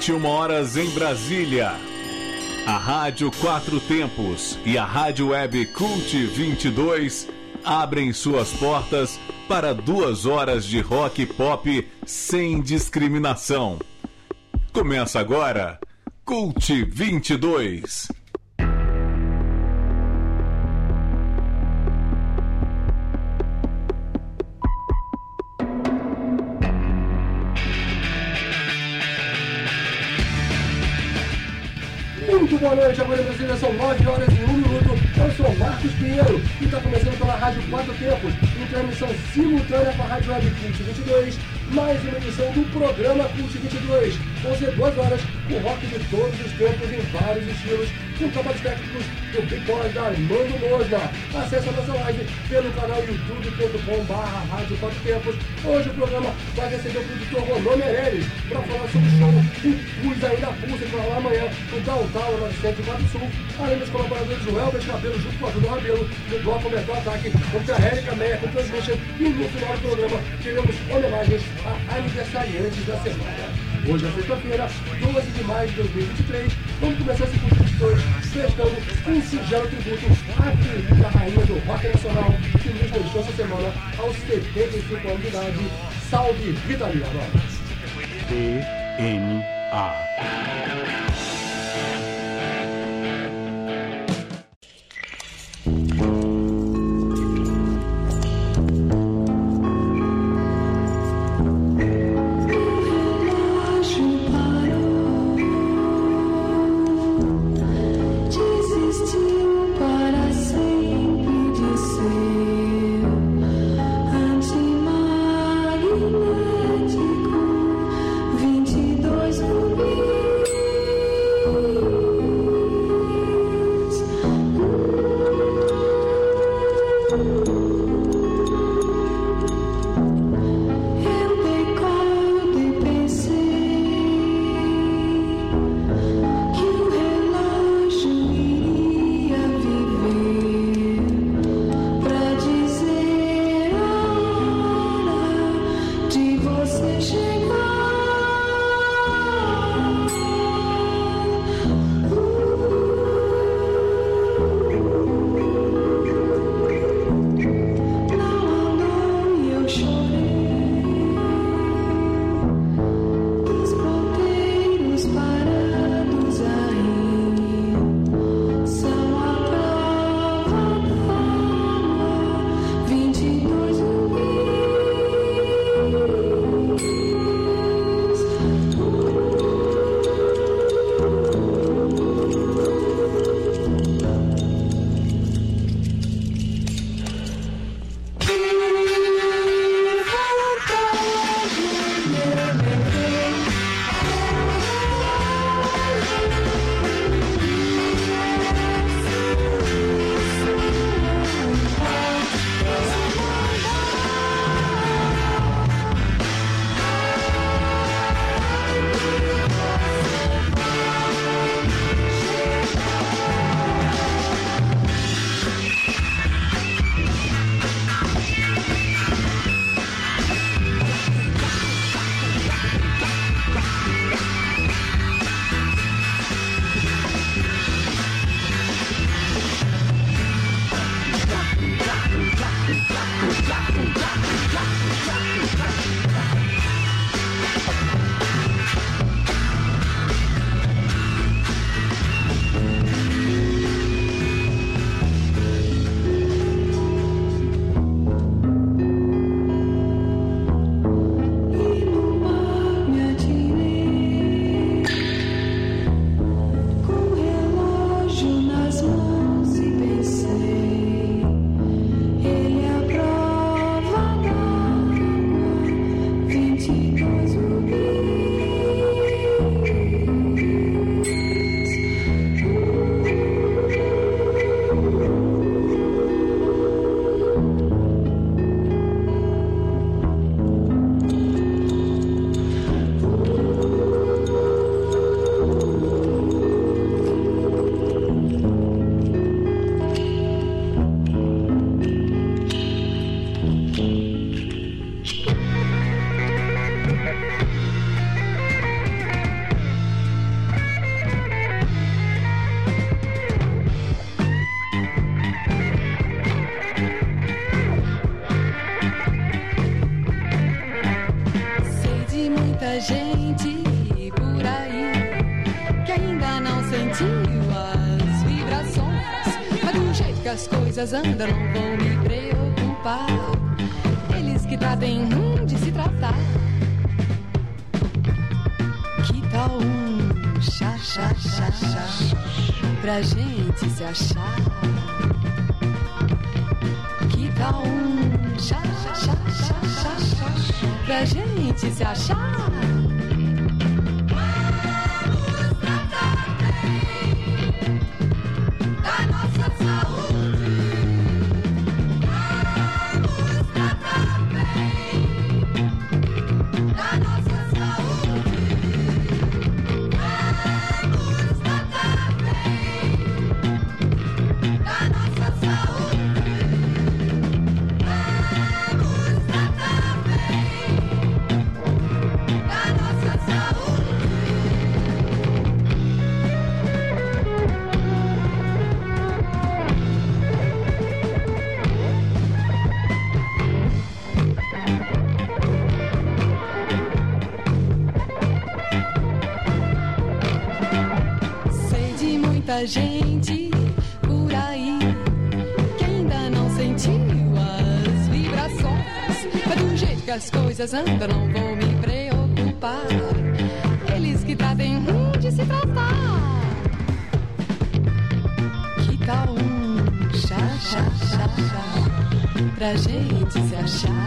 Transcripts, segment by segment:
21 horas em Brasília. A Rádio Quatro Tempos e a Rádio Web Cult 22 abrem suas portas para duas horas de rock pop sem discriminação. Começa agora Cult 22. Boa noite, agora Brasília são 9 horas e 1 minuto. Eu sou Marcos Pinheiro e está começando pela Rádio Quatro Tempos, em transmissão simultânea com a Rádio Web Cult 22, mais uma edição do programa Cult 22. Vão ser duas horas com rock de todos os tempos em vários estilos, com trabalhos técnicos do Big Boss da Armando Mosna. Acesse a nossa live pelo canal youtube.com.br Rádio Quatro Tempos. Hoje o programa vai receber o produtor Ronô Meirelles para falar sobre o show Cruz aí na Pulsa, que vai lá amanhã no Downtown 904 Sul. Além dos colaboradores do Elvis Cabelo junto com a Dudu Rabelo, no bloco Metal Ataque, contra a Erika Meia, com Transmission. E no final do programa teremos homenagens a aniversariantes da semana. Hoje é sexta-feira, 12 de maio de 2023. Vamos começar esse curso de hoje prestando um singelo tributo à querida rainha do rock nacional que nos deixou essa semana aos 75 anos de idade. Salve Rita Lee agora! coisas andam, não vou me preocupar. Eles que tá bem ruim de se tratar. Que tal um chá, chá, chá, chá, pra gente se achar? coisas andam, não vou me preocupar. Eles que tratem um de se tratar. Que tal um chá, chá, chá, chá? Pra gente se achar.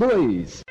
dois.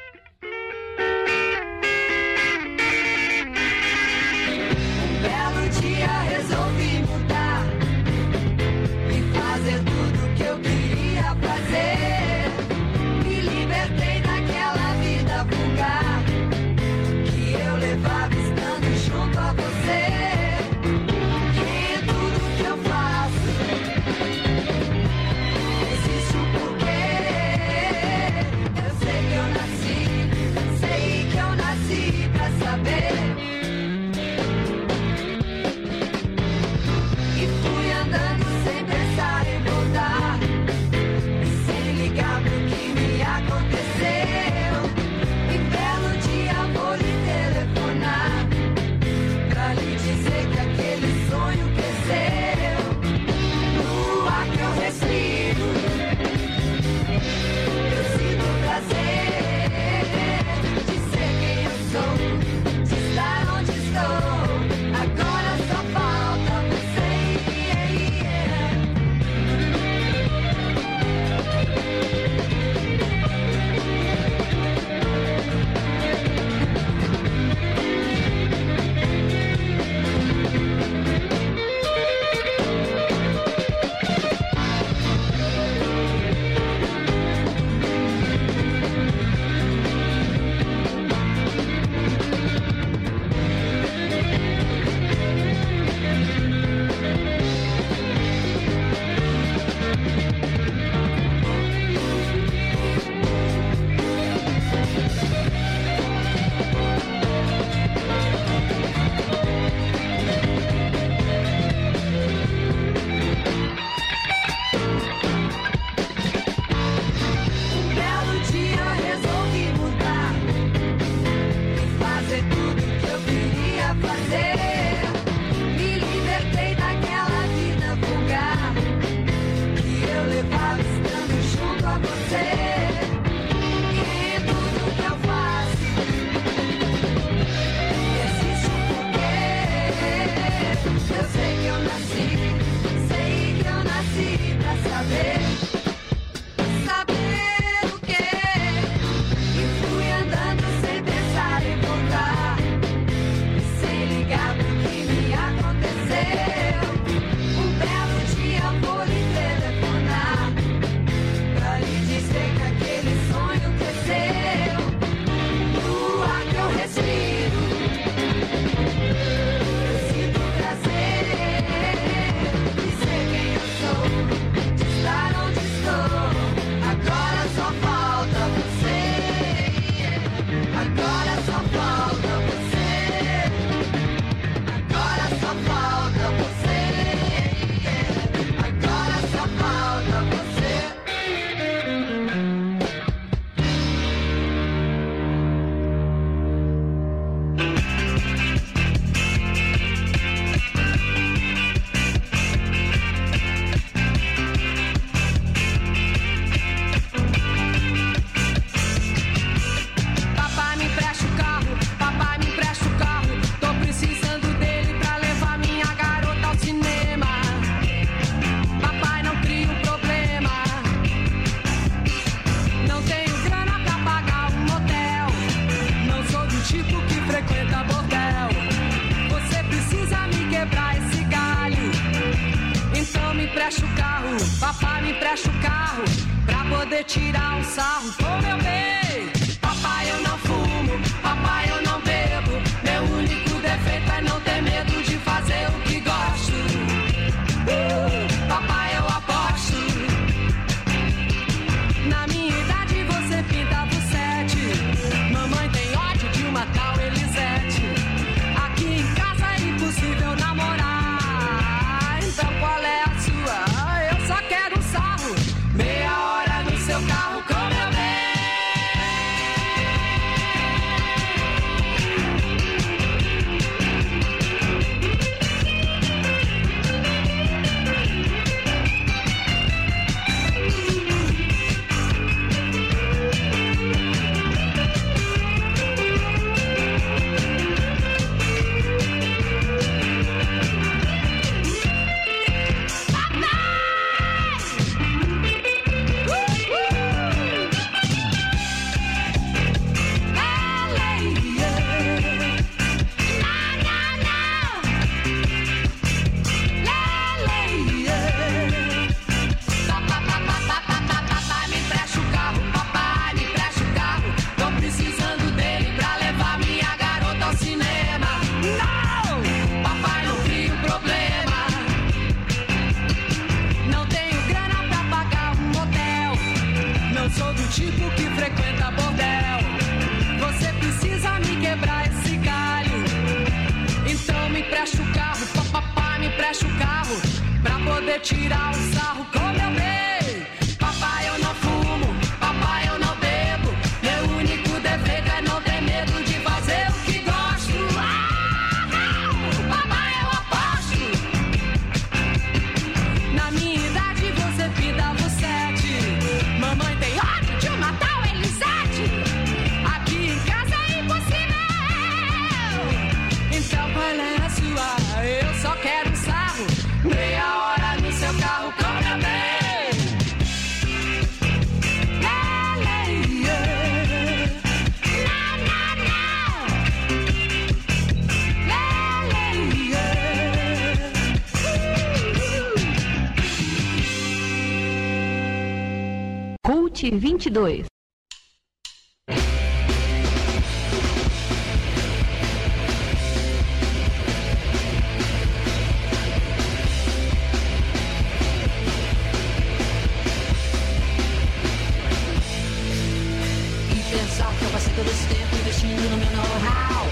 Meu know-how.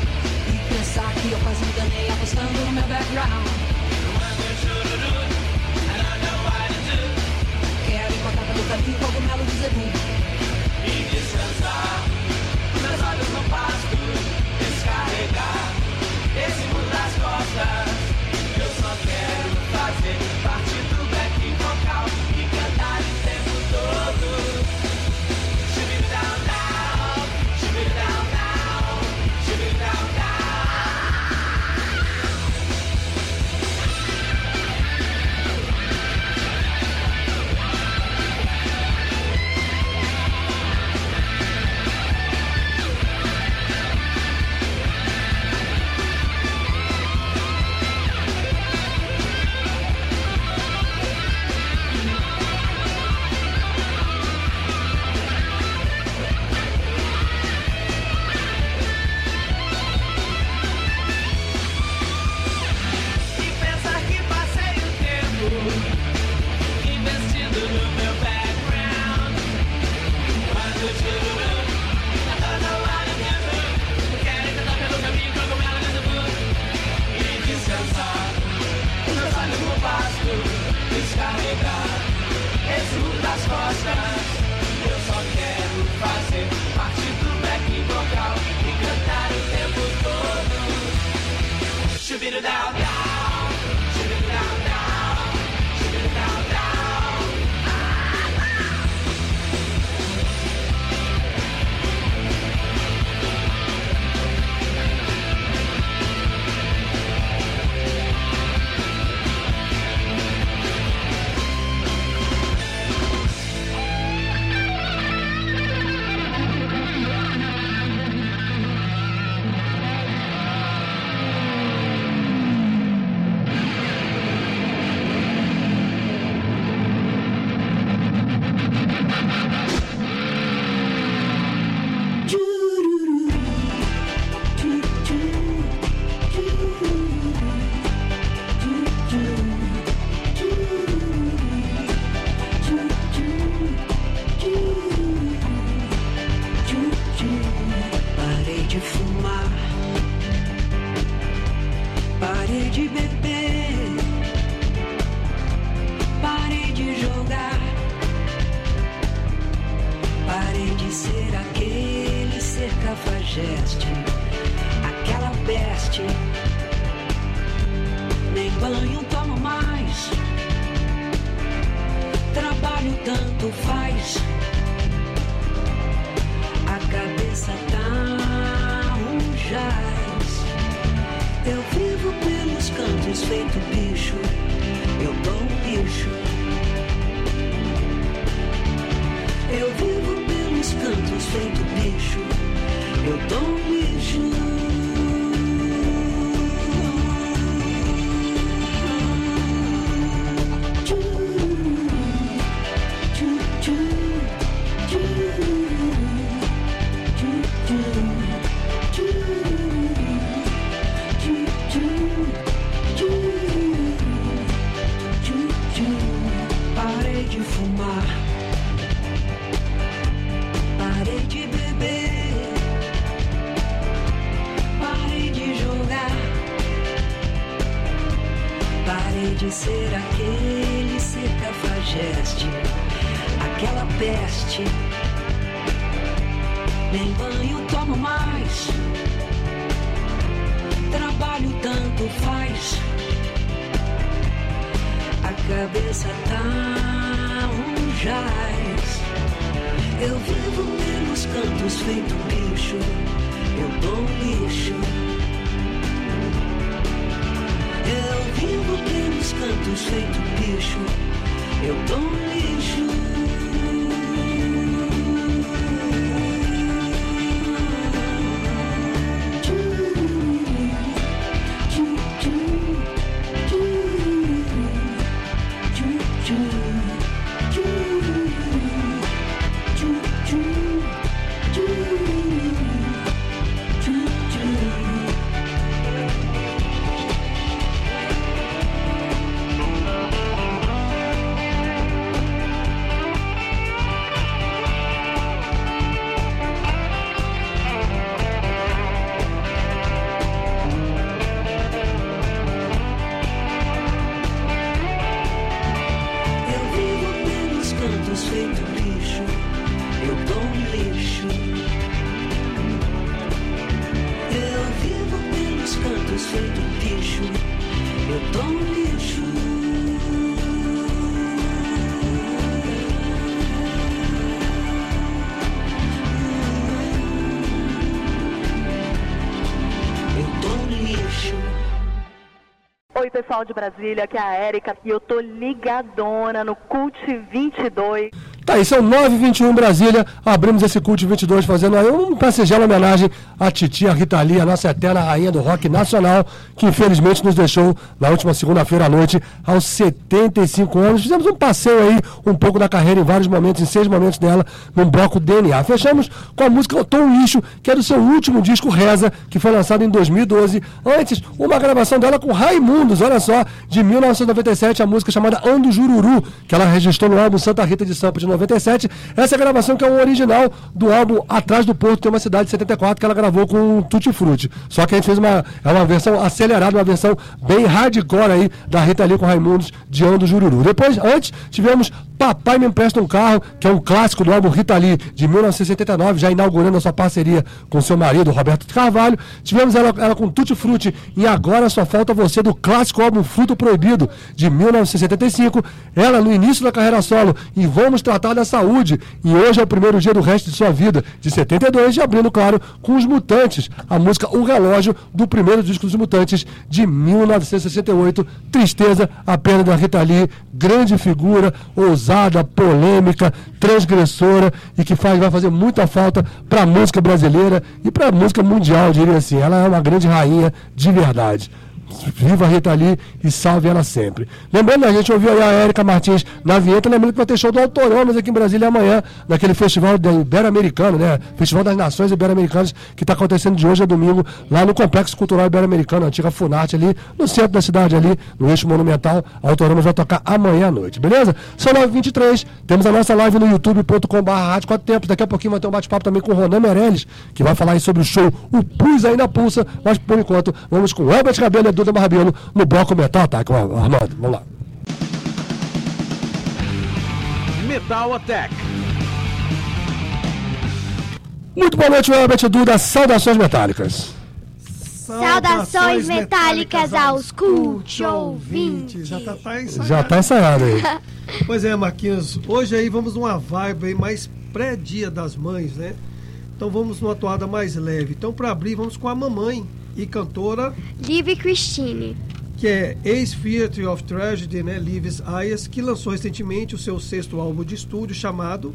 E pensar que de ser aquele ser cafajeste. Aquela peste. Nem banho tomo mais. Trabalho tanto faz. A cabeça tá um jaz. Eu vivo pelos cantos feito bicho. Eu dou um lixo. Vivo pelos cantos feito bicho. Eu dou um lixo. Pessoal de Brasília, aqui é a Érica e eu tô ligadona no Cult 22. Tá aí, são 9h21 em Brasília. Abrimos esse Cult 22 fazendo aí uma singela homenagem à titia Rita Lee, a nossa eterna rainha do rock nacional, que infelizmente nos deixou na última segunda-feira à noite, aos 75 anos. Fizemos um passeio aí, um pouco da carreira em vários momentos, em seis momentos dela, num bloco DNA. Fechamos com a música Tom Lixo, que é do seu último disco Reza, que foi lançado em 2012. Antes, uma gravação dela com Raimundos, olha só, de 1997, a música chamada Ando Jururu, que ela registrou no álbum Santa Rita de Sampa de 97. Essa gravação que é um original do álbum Atrás do Porto tem uma cidade de 74 que ela gravou com Tutti Frutti. Só que a gente fez uma, é uma versão acelerada, uma versão bem hardcore aí da Rita Lee com Raimundos de Ando Jururu. Depois, antes, tivemos Papai Me Empresta um Carro, que é um clássico do álbum Rita Lee de 1979, já inaugurando a sua parceria com seu marido, Roberto Carvalho. Tivemos ela, ela com Tutti Frutti e Agora Só Falta Você, do clássico álbum Fruto Proibido de 1975. Ela no início da carreira solo e Vamos Tratar da Saúde. E hoje é o primeiro dia do resto de sua vida, de 72, e abrindo, claro, com Os Mutantes, a música O Relógio, do primeiro disco dos Mutantes de 1968. Tristeza, a perda da Rita Lee, grande figura, ousada, polêmica, transgressora e que faz, vai fazer muita falta para a música brasileira e para a música mundial, diria assim. Ela é uma grande rainha de verdade. Viva a Rita Lee e salve ela sempre. Lembrando, a gente ouviu aí a Érica Martins na vinheta, lembrando que vai ter show do Autonomas aqui em Brasília amanhã, naquele festival Ibero-Americano, né? Festival das Nações Ibero-Americanas, que está acontecendo de hoje a domingo, lá no Complexo Cultural Ibero-Americano, antiga Funarte, ali no centro da cidade, ali, no eixo monumental. A vai tocar amanhã à noite, beleza? São 9h23, temos a nossa live no youtube.com.br Rádio Quatro Tempos. Daqui a pouquinho vai ter um bate-papo também com o Ronan Meirelles, que vai falar aí sobre o show O Pus aí na Pulsa, mas por enquanto vamos com o Herbert Cabelo Duda Barbiano no bloco Metal Tá, com a Armando. Vamos lá. Metal Attack. Muito boa noite, é Duda. Saudações metálicas. Saudações metálicas aos cult ouvintes. Já tá, tá ensaiado. Já tá ensaiado aí. Pois é, Marquinhos. Hoje aí vamos numa vibe aí mais pré-dia das mães, né? Então vamos numa toada mais leve. Então para abrir vamos com a mamãe e cantora Live Christine. que é ex-Theatre of Tragedy, né, Lives Ayas, que lançou recentemente o seu sexto álbum de estúdio chamado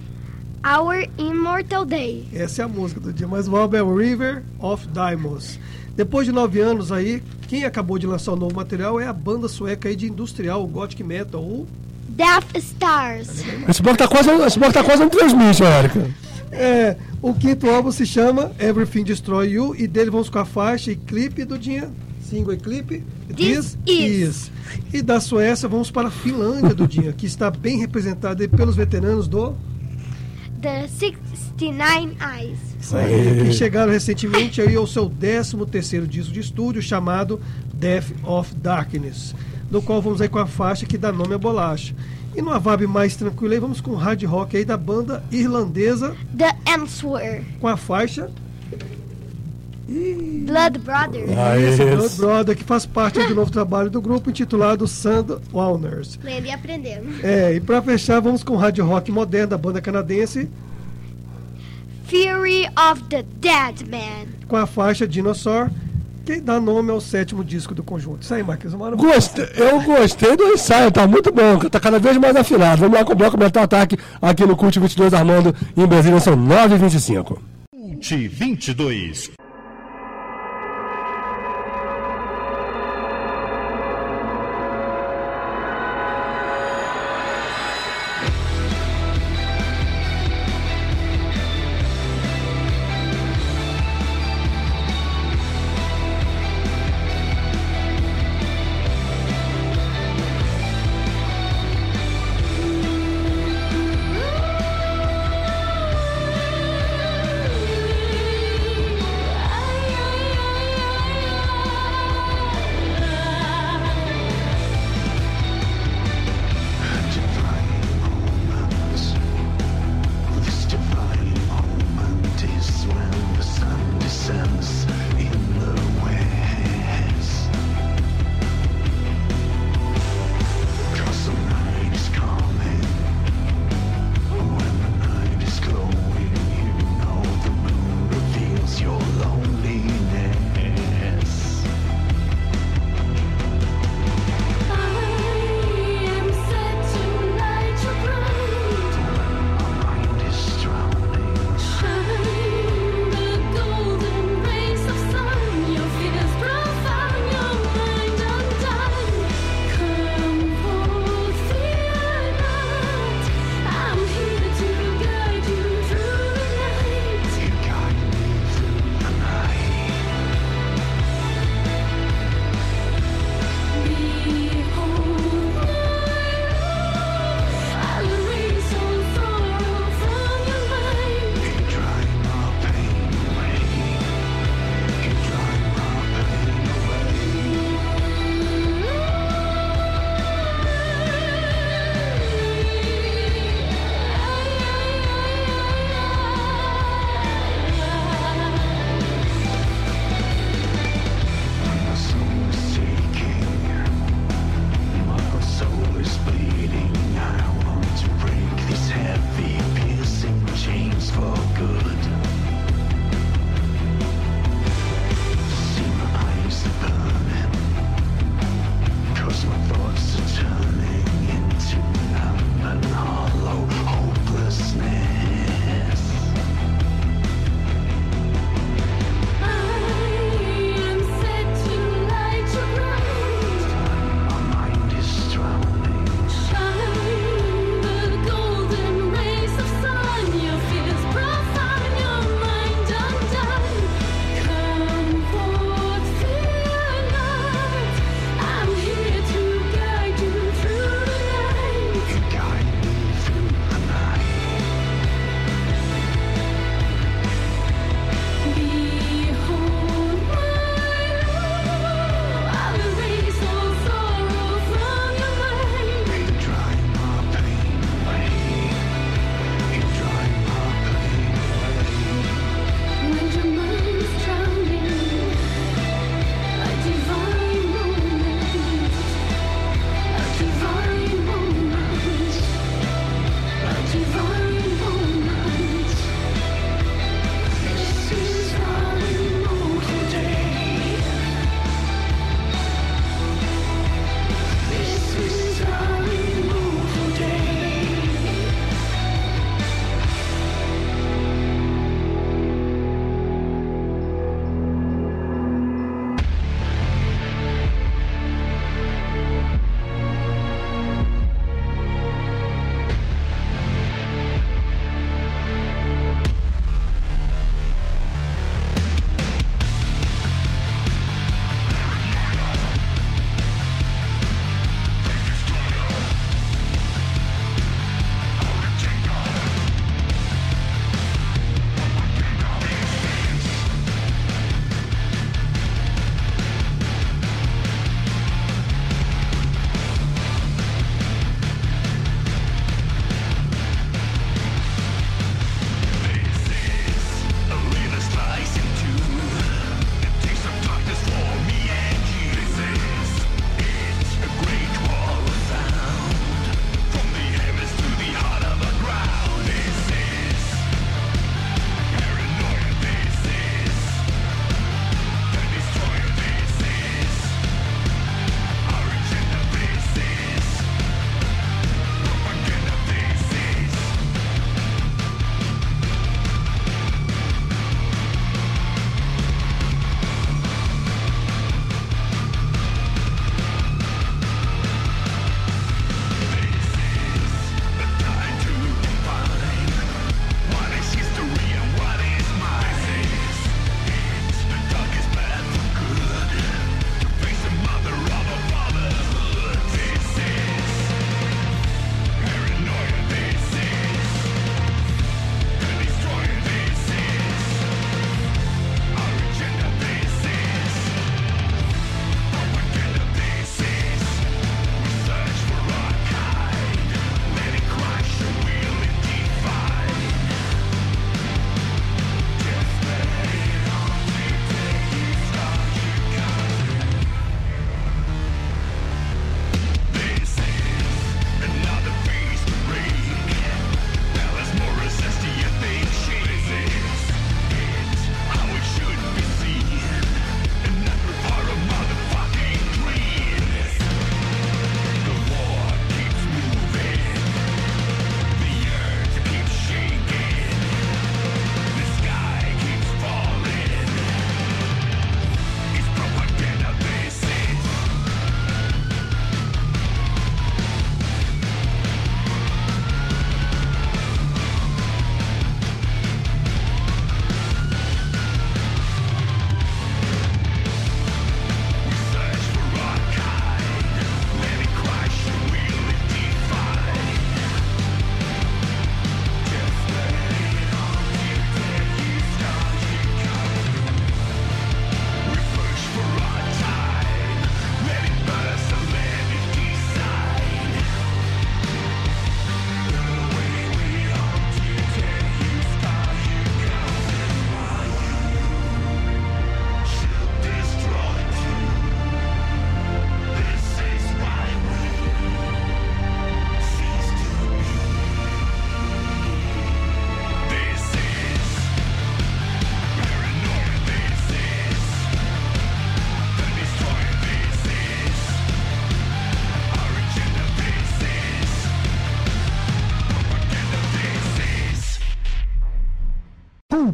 Our Immortal Day. Essa é a música do dia, mas o álbum é o River of Diamonds. Depois de nove anos aí, quem acabou de lançar o novo material é a banda sueca aí de industrial, o Gothic Metal, o Death Stars. Esse bloco tá quase, esse bloco tá quase no transmite, Érica. É, o quinto álbum se chama Everything Destroy You e dele vamos com a faixa e clipe do dia. Single e clipe. This Is. E da Suécia vamos para a Finlândia do dia, que está bem representada pelos veteranos do. The 69 Eyes. Que chegaram recentemente aí ao seu 13 terceiro disco de estúdio chamado Death of Darkness, do qual vamos aí com a faixa que dá nome à bolacha. E numa vibe mais tranquila aí vamos com o hard rock aí da banda irlandesa The Answer. com a faixa Blood Brothers. Esse Blood Isso. Brother, que faz parte do novo trabalho do grupo intitulado Sand Walners. Lendo e aprendendo. É, e pra fechar, vamos com o hard rock moderno da banda canadense, Fury of the Dead Man. com a faixa Dinosaur, que dá nome ao sétimo disco do conjunto. Isso aí, Marquinhos, eu gostei do ensaio, tá muito bom, tá cada vez mais afinado. Vamos lá com o bloco Metal Ataque aqui no Cult 22 Armando, em Brasília são 9h25. Cult 22.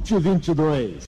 2022.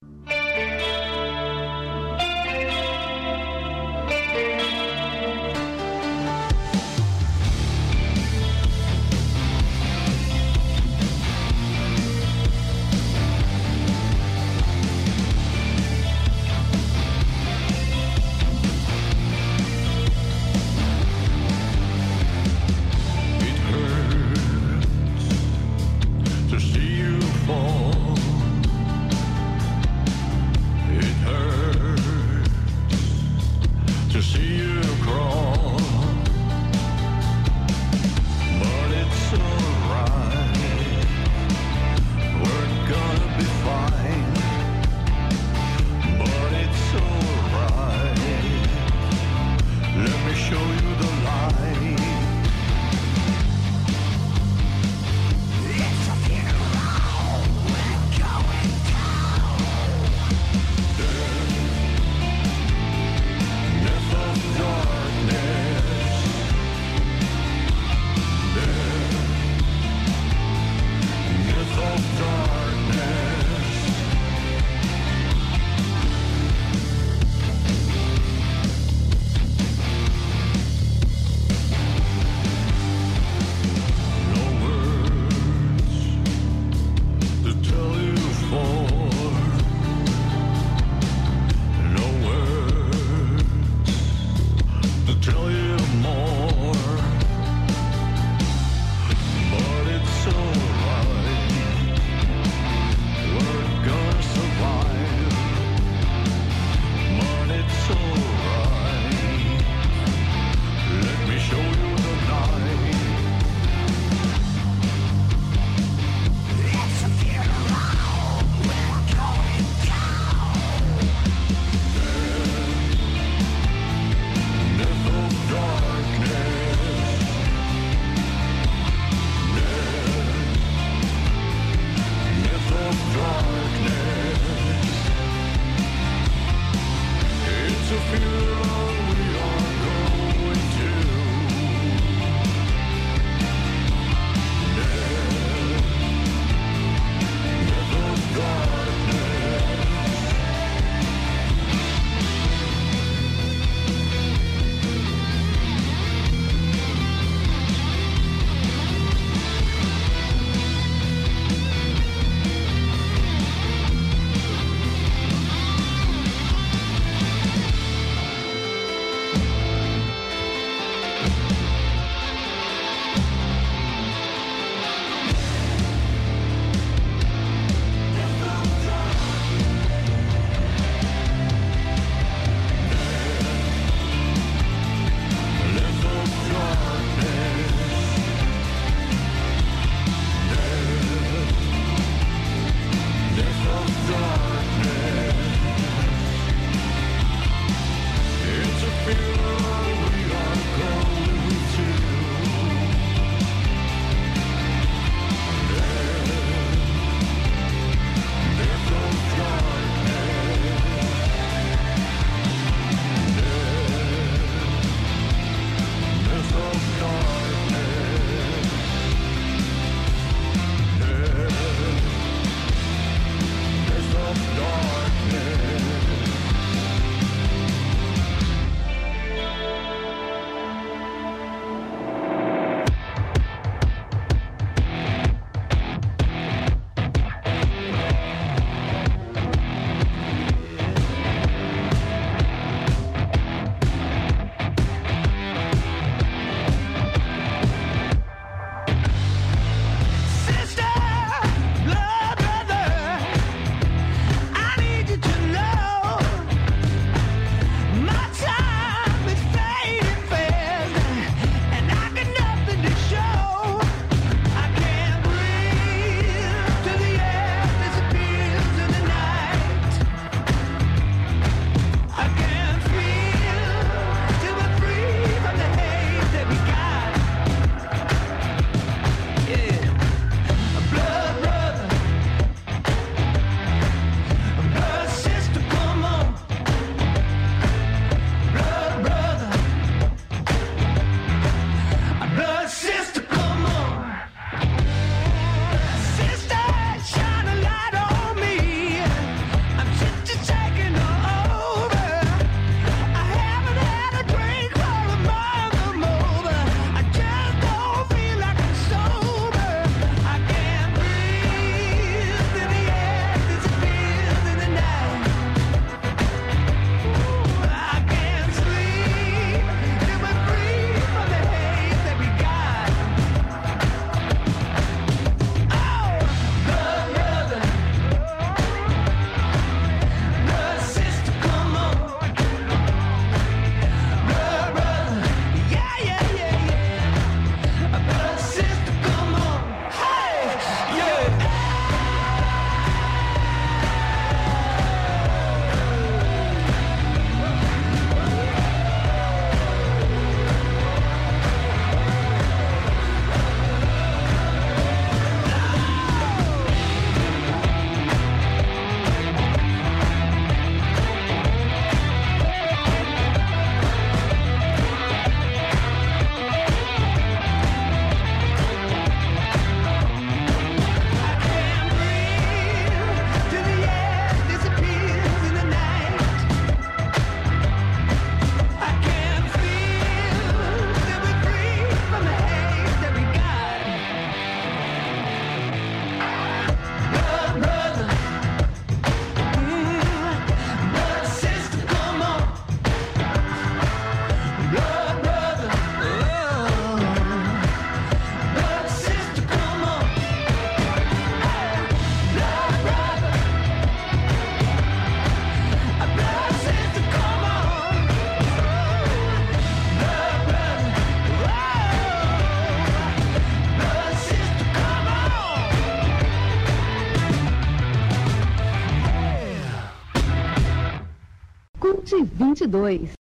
22.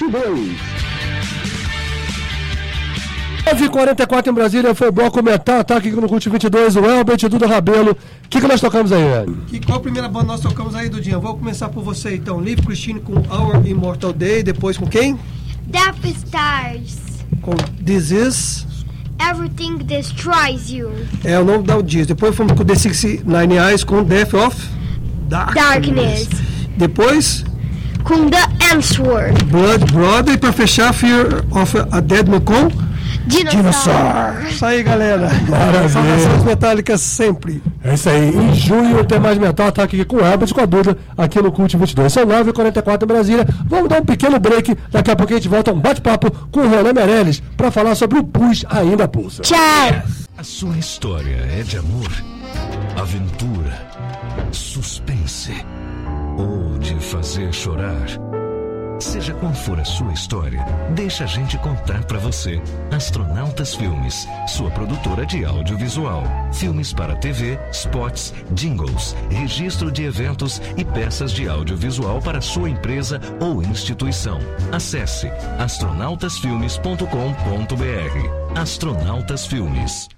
22. 9h44 em Brasília, foi o bloco Metal, tá aqui no Cult 22, o Elbert, Duda Rabelo. O que, que nós tocamos aí, velho? Que, qual a primeira banda nós tocamos aí, Dudinha? Vou começar por você então. Live Christine com Our Immortal Day, depois com quem? Death Stars. Com This Is. Everything destroys you. É o nome da Dias. Depois fomos com The 69 Eyes com Death of Darkness. Darkness. Depois Com The Answer. Blood Brother e pra fechar Fear of a Dead Man com Dinosaur. Isso aí, galera. Maravilha. Saudações metálicas sempre. É isso aí. Em junho tem mais metal, tá aqui com o Herbert e com a Duda, aqui no Cult 22. São 9h44 em Brasília. Vamos dar um pequeno break. Daqui a pouco a gente volta um bate-papo com o Renan Meirelles para falar sobre o Pus Ainda Pulsa. Tchau. A sua história é de amor, aventura, suspense ou de fazer chorar? Seja qual for a sua história, deixa a gente contar pra você. Astronautas Filmes, sua produtora de audiovisual. Filmes para TV, spots, jingles, registro de eventos e peças de audiovisual para sua empresa ou instituição. Acesse astronautasfilmes.com.br. Astronautas Filmes.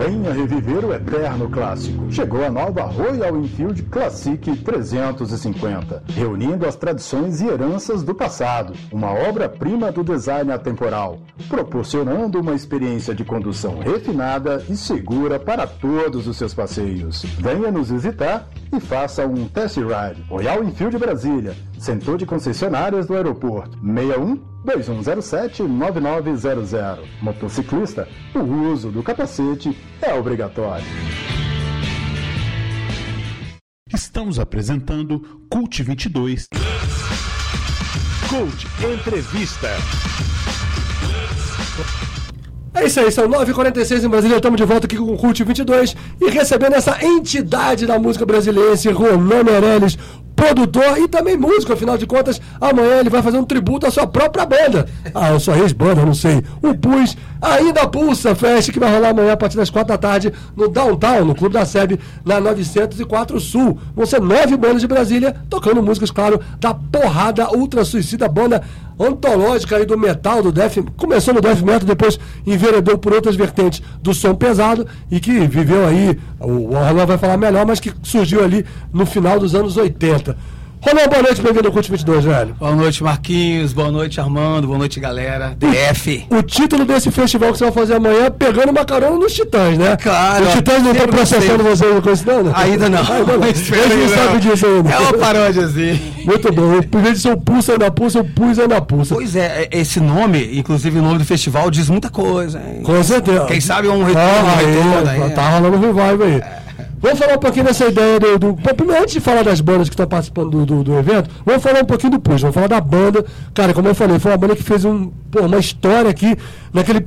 Venha reviver o eterno clássico. Chegou a nova Royal Enfield Classic 350, reunindo as tradições e heranças do passado. Uma obra-prima do design atemporal, proporcionando uma experiência de condução refinada e segura para todos os seus passeios. Venha nos visitar e faça um test ride. Royal Enfield Brasília, Centro de Concessionárias do Aeroporto, 61 2107-9900. Motociclista, o uso do capacete é obrigatório. Estamos apresentando Cult 22. Cult Entrevista. É isso aí, são 9h46 em Brasília, estamos de volta aqui com o Cult 22 e recebendo essa entidade da música brasileira, esse Ronan Meirelles, produtor e também músico, afinal de contas, amanhã ele vai fazer um tributo à sua própria banda. Ah, sua ex-banda, não sei. O Pus, ainda Pulsa Fest, que vai rolar amanhã a partir das 4 da tarde no Downtown, no Clube da SEB, na 904 Sul. Vão ser nove bandas de Brasília, tocando músicas, claro, da porrada ultra suicida, banda antológica aí do metal, do death, começou no death metal, depois enveredou por outras vertentes do som pesado e que viveu aí, o Orlando vai falar melhor, mas que surgiu ali no final dos anos 80. Rolando, boa noite, bem-vindo ao Cult 22, velho. Boa noite, Marquinhos. Boa noite, Armando. Boa noite, galera. DF. O título desse festival que você vai fazer amanhã é Pegando uma Carona nos Titãs, né? Claro. Os Titãs não estão processando você não? né? Ainda não. Ainda não. Eles não sabem disso ainda. É uma paródiazinha. Muito bom. Em vez de ser o Pulsa na Pulsa, o Pus é na Pulsa. Pois é, é, esse nome, inclusive o nome do festival, diz muita coisa. hein? Com certeza. Quem sabe é um retorno, Ah, um aí, retorno aí. Tá rolando revival aí. Vamos falar um pouquinho dessa ideia do. do... Primeiro, antes de falar das bandas que estão participando do, do, do evento, vamos falar um pouquinho do Push, vamos falar da banda. Cara, como eu falei, foi uma banda que fez um, pô, uma história aqui naquele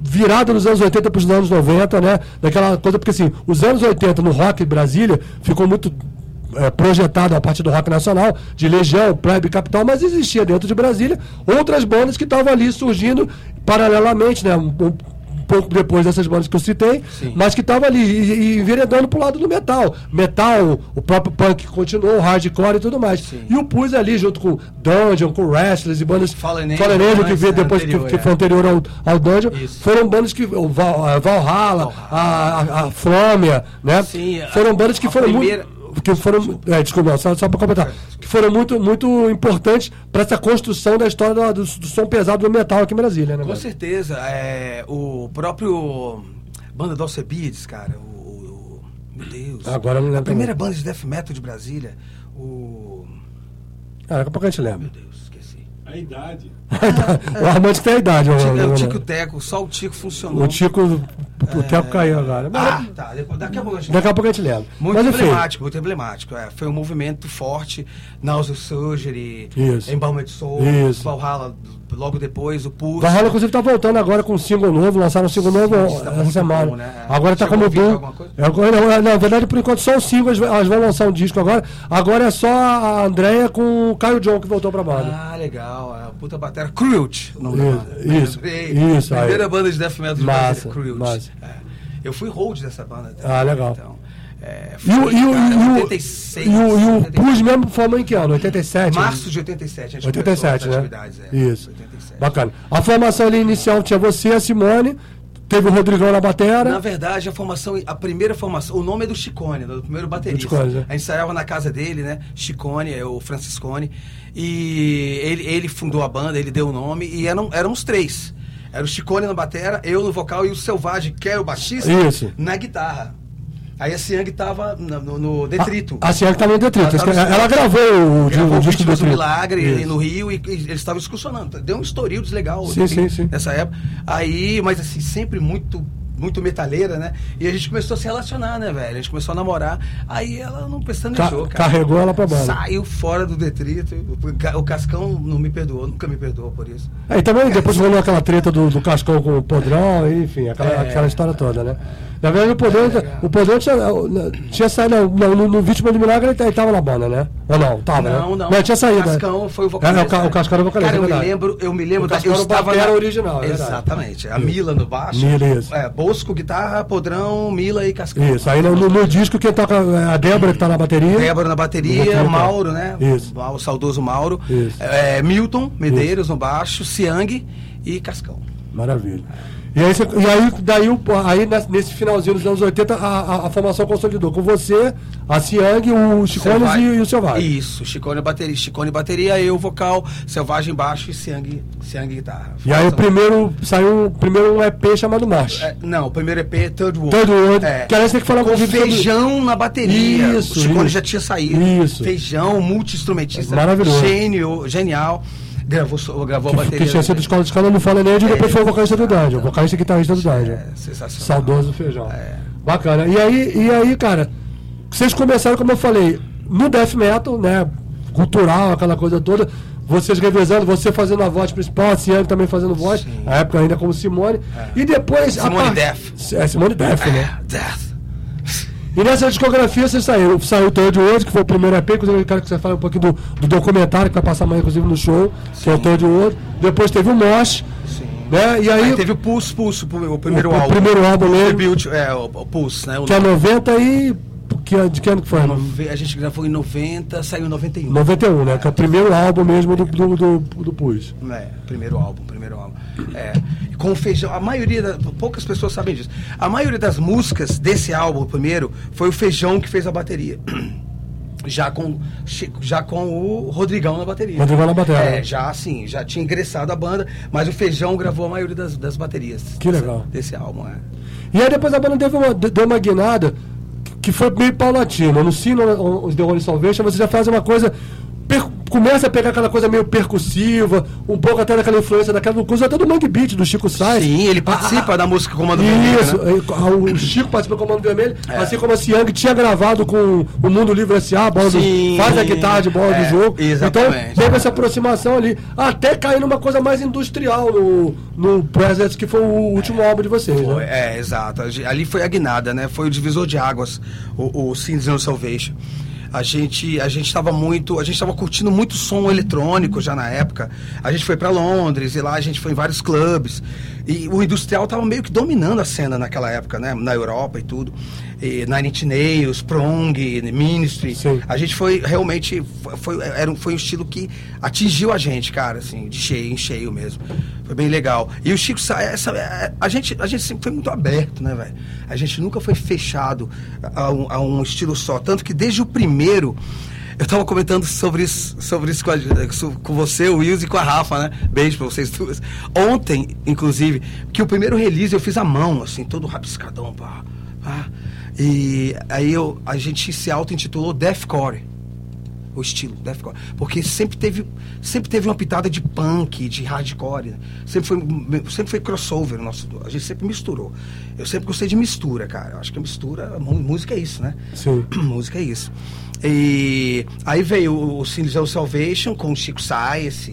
virada dos anos 80 para os anos 90, né? Daquela coisa, porque assim, os anos 80 no rock Brasília ficou muito é, projetado a partir do rock nacional, de Legião, Plebe Capital, mas existia dentro de Brasília outras bandas que estavam ali surgindo paralelamente, né? Um, um pouco depois dessas bandas que eu citei, mas que estavam ali e, e enveredando pro lado do metal. Metal, o próprio punk continuou, hardcore e tudo mais. E o Pus ali, junto com Dungeon, com Wrestlers e bandas Fallen Angel, que veio né, depois, que, anterior, que é. foi anterior ao, ao Dungeon, foram bandas que. O Val, a Valhalla, a, a, a Frômia, né? Sim, a- foram bandas que a foram primeira- muito. Que foram, é, desculpa, só, só para completar. Que foram muito, muito importantes para essa construção da história do, do, som pesado do metal aqui em Brasília, né? Com velho? certeza. É, o próprio banda do Alcebiades, cara. O, o- meu Deus. Agora eu não lembro A primeira banda de death metal de Brasília. O. Ah, daqui a pouco a gente lembra. A idade. o Armando tem a idade, É o mano. Tico o Teco, só o Tico funcionou. O Tico, o Teco caiu agora. Mas Ah, tá. depois- Daqui a pouco a gente Daqui a pouco a gente lembra. Muito Mas enfim, emblemático, muito emblemático. É, foi um movimento forte. Nausea Surgery, Isso. Embalmed Soul. Valhalla, logo depois, o Pulse. Valhalla, inclusive, tá voltando agora com um single novo, lançaram um single novo tá essa semana. bom, né? É. Agora tá Chegou como a ouvir boom. alguma coisa? É, Agora, não, na verdade, por enquanto, só o single, elas- vão lançar um disco agora. Agora é só a Andrea com o Caio John que voltou pra banda. Ah, legal. É, puta batera. Crute. o nome da Isso, isso, isso, aí. Primeira banda de death metal de Massa, Crute. massa. É. Eu fui hold dessa banda. Ah, legal. Então, é, E o, foi, e o, cara, e o, 86. e o, e o 87. Pus mesmo formou em que ano? 87? Março de 87. A gente 87, começou né? é. Isso. Bacana. A formação ali inicial tinha você, a Simone, teve o Rodrigão na batera. Na verdade, a formação, a primeira formação, o nome é do Chicone, do primeiro baterista. Chicone, né? A gente ensaiava na casa dele, né? Chicone, é o Franciscone. E ele, ele fundou a banda, ele deu o nome, e eram, éramos três. Era o Chicone na batera, eu no vocal e o Selvagem, que era o baixista, Isso. na guitarra. Aí a Siang tava no, no- Detrito. A senhora que tava no Detrito. Ela tava- Ela, gravou o, Gravou o disco do Detrito. Milagre Isso. no Rio e, e eles estavam excursionando. Deu um estouril deslegal Sim, sim, sim. nessa época. Aí, mas assim, sempre muito muito metaleira, né? E a gente começou a se relacionar, né, velho? A gente começou a namorar. Aí ela não prestando Ca- carregou ela pra banda. Saiu fora do detrito. O Ca- O Cascão não me perdoou, nunca me perdoou por isso. É, e também depois rolou aquela treta do, do Cascão com o Podrão, enfim, aquela, É. aquela história toda, né? Na verdade, o Podrão, o Podrão tinha, tinha saído, no, no, no Vítima do Milagre ele estava na banda, né? Ou não? Tava, né? Não, não. Mas tinha saído. O Cascão né? foi o vocalista. É, o, Ca- o Cascão era o vocalista, Cara, eu é me lembro, eu me lembro da, eu era estava batera na- original, é. Exatamente. A Isso. Mila no baixo. Mila, isso. É, Bosco, guitarra, Podrão, Mila e Cascão. Isso, aí no, no, disco quem toca é a Débora que tá na bateria. Débora na bateria. Mauro, né? Isso. O saudoso Mauro. Isso. É, Milton Medeiros no baixo, Siang e Cascão. Maravilha. E aí, e aí daí, o- aí nesse- finalzinho dos anos 80, a, a, a formação consolidou com você, a Ciang, o Selvagem. e, e o Selvagem. Isso, Chicone bateria, Chicone bateria, eu vocal, Selvagem baixo e Siang, Siang guitarra. E aí o primeiro, saiu um- primeiro EP chamado March. É, não, o primeiro EP é Third World. Third World, É. que aliás tem que falar com sobre- feijão na bateria. Isso, o Chicone já tinha saído. Isso. Feijão, multi-instrumentista. Maravilhoso. Gênio, genial. Gravou, gravou a Que, bateria. que tinha sido escola de escala no Fallen Angel e depois foi o vocalista do Dungeon, o vocalista e guitarrista do Dungeon. É, sensacional. Saudoso feijão. Bacana. E aí, e aí, cara, vocês começaram, como eu falei, no death metal, né? Cultural, aquela coisa toda. Vocês revezando, você fazendo a voz principal, a Ciane também fazendo voz, na época ainda como Simone. E depois. a Simone Death. É, Simone Death, né? Death. E nessa discografia vocês saíram. Saiu o Third World, que foi o primeiro EP, inclusive eu quero que você fale um pouquinho do, do documentário que vai passar amanhã, inclusive, no show, que é o Third World. Depois teve o Mosh. Né? E aí, Aí teve o Pulse, Pulse, o primeiro O- o álbum. primeiro álbum mesmo. Tribute, é, o, o Pulse, né? O que é 90 e. Que, é- de que ano que foi? nove- A gente gravou em 90, saiu em 91. 91, né? Que é o primeiro álbum mesmo do, do, do, do Pus. É, primeiro álbum, primeiro álbum. É, com feijão, a maioria, da, poucas pessoas sabem disso. A maioria das músicas desse álbum, o primeiro, foi o feijão que fez a bateria. Já com, já com o Rodrigão na bateria. Rodrigão na bateria. É, já assim, já tinha ingressado a banda, mas o Feijão gravou a maioria das, das baterias. Que legal. Desse álbum, é. E aí depois a banda teve uma, deu uma guinada que foi meio paulatina. No Sino, os The Holy Salvation, você já faz uma coisa. per- começa a pegar aquela coisa meio percussiva, um pouco até daquela influência daquela coisa até do Mangue Beat, do Chico Sainz. Sim, ele participa da música Comando Vermelho, Isso, né? é, o Chico participa do Comando Vermelho, É. assim como a Siang tinha gravado com o Mundo Livre S.A., bola do, Sim, faz a guitarra de bola é, do jogo. exatamente. Então, teve essa aproximação ali, até cair numa coisa mais industrial no, no Presence, que foi o último álbum de vocês, Foi, né? é, exato. Ali foi a guinada, né? Foi o divisor de águas, o, o Sins Salvation. A gente a gente estava muito, a gente estava curtindo muito som eletrônico já na época. A gente foi para Londres e lá a gente foi em vários clubes. E o industrial estava meio que dominando a cena naquela época, né? Na Europa e tudo. E Nine Inch Nails, Prong, Ministry. A gente foi realmente foi, era um, foi um estilo que atingiu a gente, cara, assim, de cheio, em cheio mesmo. Foi bem legal. E o Chico essa, é, a gente a gente sempre foi muito aberto, né, velho? A gente nunca foi fechado a um, a um estilo só, tanto que desde o primeiro eu tava comentando sobre isso, sobre isso com, a- com você, o Wilson e com a Rafa, né? Beijo pra vocês duas. Ontem, inclusive, que o primeiro release eu fiz à mão, assim, todo rabiscadão, pá, pá. E aí eu, a gente se auto-intitulou Deathcore. O estilo, Deathcore. Porque sempre teve, sempre teve uma pitada de punk, de hardcore. né? Sempre foi, sempre foi crossover. o Nosso, a gente sempre misturou. Eu sempre gostei de mistura, cara. Eu acho que a mistura, música é isso, né? Sim. música é isso. E aí veio o Cindy of Salvation com o Chico Sainz,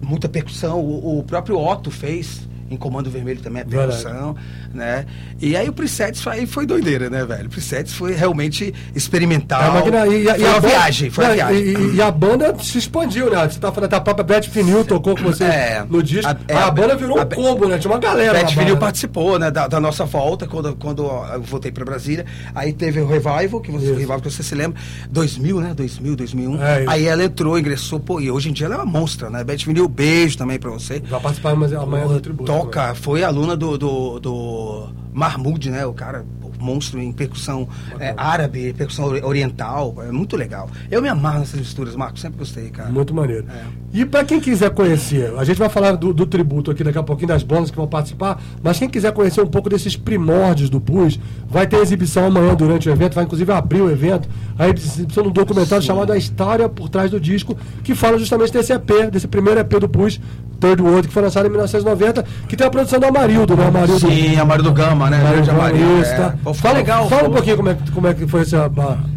muita percussão. O, o próprio Otto fez em Comando Vermelho também a Verdade. Né? E aí o Presets foi, aí foi doideira, né, velho? O Presets foi realmente experimental. É, e, a- foi e a uma viagem, foi uma não, viagem. E, a banda se expandiu, né? Você tá falando da própria Beth Finil tocou com você É, no disco. A, é, banda virou a um combo, né? Tinha uma galera. Beth Vinil participou né, da, da nossa volta quando, quando eu voltei para Brasília. Aí teve o Revival, que você, Revival que você se lembra, 2000, né? 2000, 2001. É, aí ela entrou, ingressou, pô, e hoje em dia ela é uma monstra, né? Beth Vinil, beijo também para você. Vai participar mas amanhã do tributo. Toca, foi aluna do, do, do Mahmoud, né? O cara, monstro em percussão é, árabe, percussão ori- oriental. É muito legal. Eu me amarro nessas misturas, Marco, sempre gostei, cara. Muito maneiro. É. E pra quem quiser conhecer, a gente vai falar do, do tributo aqui daqui a pouquinho, das bandas que vão participar, mas quem quiser conhecer um pouco desses primórdios do PUS, vai ter exibição amanhã durante o evento, vai inclusive abrir o evento, a exibição de um documentário chamado A História por Trás do Disco, que fala justamente desse EP, desse primeiro EP do PUS, Third World, que foi lançado em 1990, que tem a produção do Amarildo, né? Amarildo, Sim, Amarildo Gama, né? Amarildo Amarildo, isso, é. Pô, ficou Fala, legal, fala um pô. pouquinho como é, que- como é que foi essa,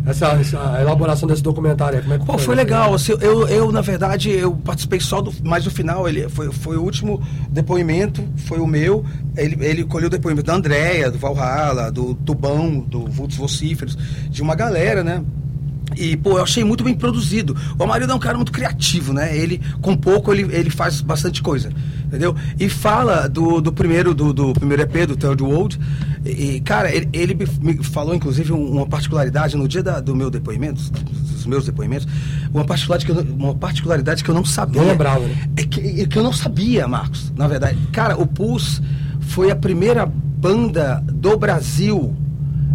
essa, essa elaboração desse documentário aí. Como é que Pô, foi legal. assim, eu, eu, na verdade, eu participei só do. Mas no final, ele foi, foi o último depoimento, foi o meu. Ele, ele colheu o depoimento da Andréia, do Valhalla, do Tubão, do Vultos Vocíferos, de uma galera, né? E, pô, eu achei muito bem produzido. O Amarildo é um cara muito criativo, né? Ele, com pouco, ele, ele faz bastante coisa, entendeu? E fala do, do primeiro do, do primeiro EP, do Third World. E, cara, ele, ele me- falou, inclusive, um- uma particularidade no dia da- do meu depoimento, dos meus depoimentos, uma particularidade que eu, não- uma particularidade que eu não sabia. Não lembrava, né? É que, é que eu não sabia, Marcos, na verdade. Cara, o Pulse foi a primeira banda do Brasil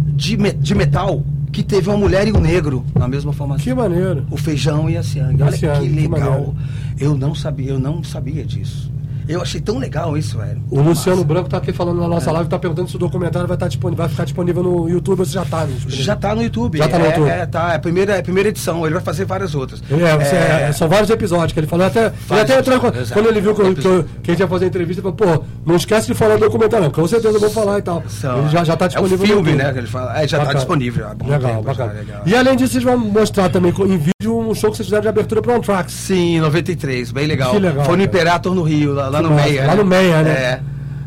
de, de metal que teve uma mulher e um negro na mesma formação. Que maneiro. O feijão e a Siang. A Olha que que legal. maneiro. eu não sabia, eu não sabia disso. Eu achei tão legal isso, velho. O Luciano Branco tá aqui falando na nossa live, tá perguntando se o documentário vai, estar disponível, vai ficar disponível no YouTube ou se já tá. disponível. Já tá no YouTube. Já tá no é, YouTube. É, tá. É a primeira, é a primeira edição. Ele vai fazer várias outras. É, você- é, são vários episódios que ele falou. Até, ele até entrou, quando, ele viu que, eu- que, eu- que a gente ia fazer a entrevista, ele falou, pô, não esquece de falar do documentário, não. Com certeza eu vou falar e tal. São- ele já, já tá disponível É o filme, né? Que ele fala. É, já tá Bacana. disponível. há bom Legal, tempo, bacana. já, legal. E além disso, vocês vão mostrar também em vídeo um show que vocês fizeram de abertura para um Trax. Sim, 93, bem legal. Que legal, Foi no. Imperator no Rio, lá, lá no massa, Meia. lá no Meia, né? É.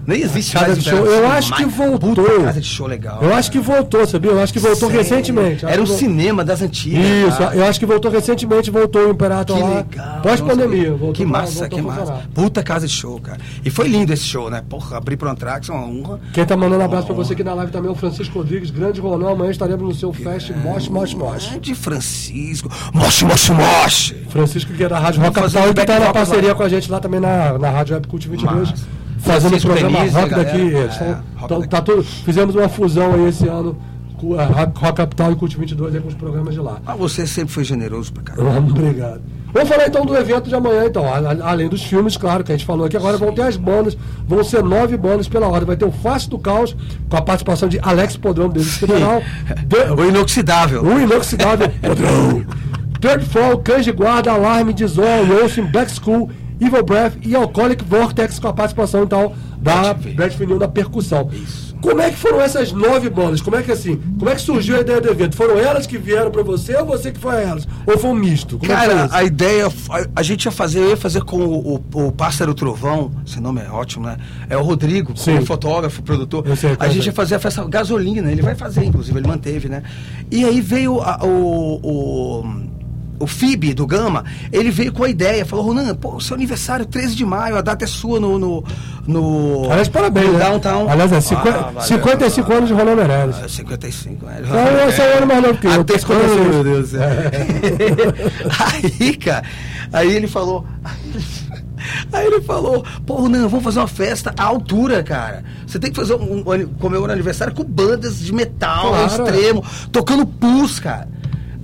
Nem existe Casa de show. Eu acho que voltou. Casa de show legal. Eu acho que voltou, sabia? Eu acho que voltou recentemente. Era um cinema das antigas. Isso, tá? eu acho que voltou recentemente, voltou o Imperator Que lá. legal. Pós-pandemia. Que massa, que massa. Puta casa de show, cara. E foi lindo esse show, né? Porra, abrir pro Antrax é uma honra. Quem tá mandando um abraço pra você aqui na live também é o Francisco Rodrigues, grande Ronão. Amanhã estaremos no seu Fest Mosh Mosh Mosh. Grande Francisco. Moche, moche, moche. Francisco que é da Rádio Rock Capital e que tá na parceria com a gente lá também na, na Rádio Web Cult 22. Fazendo o Francisco programa Denise, Rock daqui. tão- É, Rock tão- daqui. tá tudo, fizemos uma fusão aí esse ano com a Rock Capital e Cult 22 aí com os programas de lá. Ah, você sempre foi generoso pra caramba. Obrigado. Vamos falar então do evento de amanhã, então. Além dos filmes, claro, que a gente falou aqui, agora vão ter as bandas, vão ser nove bandas pela ordem. Vai ter o Face do Caos, com a participação de Alex Podrão, do Federal. O inoxidável. O inoxidável Podrão. Third Fall, Cães de Guarda, Alarme, Dizol, Wilson, Black School, Evil Breath e Alcoholic Vortex, com a participação então da Brad Finil na percussão. Como é que foram essas nove bandas? Como é que assim? Como é que surgiu a ideia do evento? Foram elas que vieram pra você ou você que foi a elas? Ou foi um misto? Como é Cara, isso? a ideia, a, a gente ia fazer, ia fazer com o, o, o Pássaro Trovão, esse nome é ótimo, né? É o Rodrigo, Sim. fotógrafo, produtor. Sei, a gente é. ia fazer a festa gasolina, ele vai fazer, inclusive, ele manteve, né? E aí veio a- o. o o FIB do Gama, ele veio com a ideia, falou, Ronan, pô, seu aniversário 13 de maio, a data é sua no. no, no Aliás, parabéns, no né? Downtown. Aliás, é 50, Ah, valeu. 55 anos de Rolando Meirelles. Ah, 55 anos. Então, eu sou um ano mais novo que eu, Até tenho 56. quando, meu Deus céu? aí, cara, aí ele falou. Aí ele falou, pô, não, vamos fazer uma festa à altura, cara. Você tem que fazer um, um, comemorar aniversário com bandas de metal Claro. extremo, tocando pus, cara.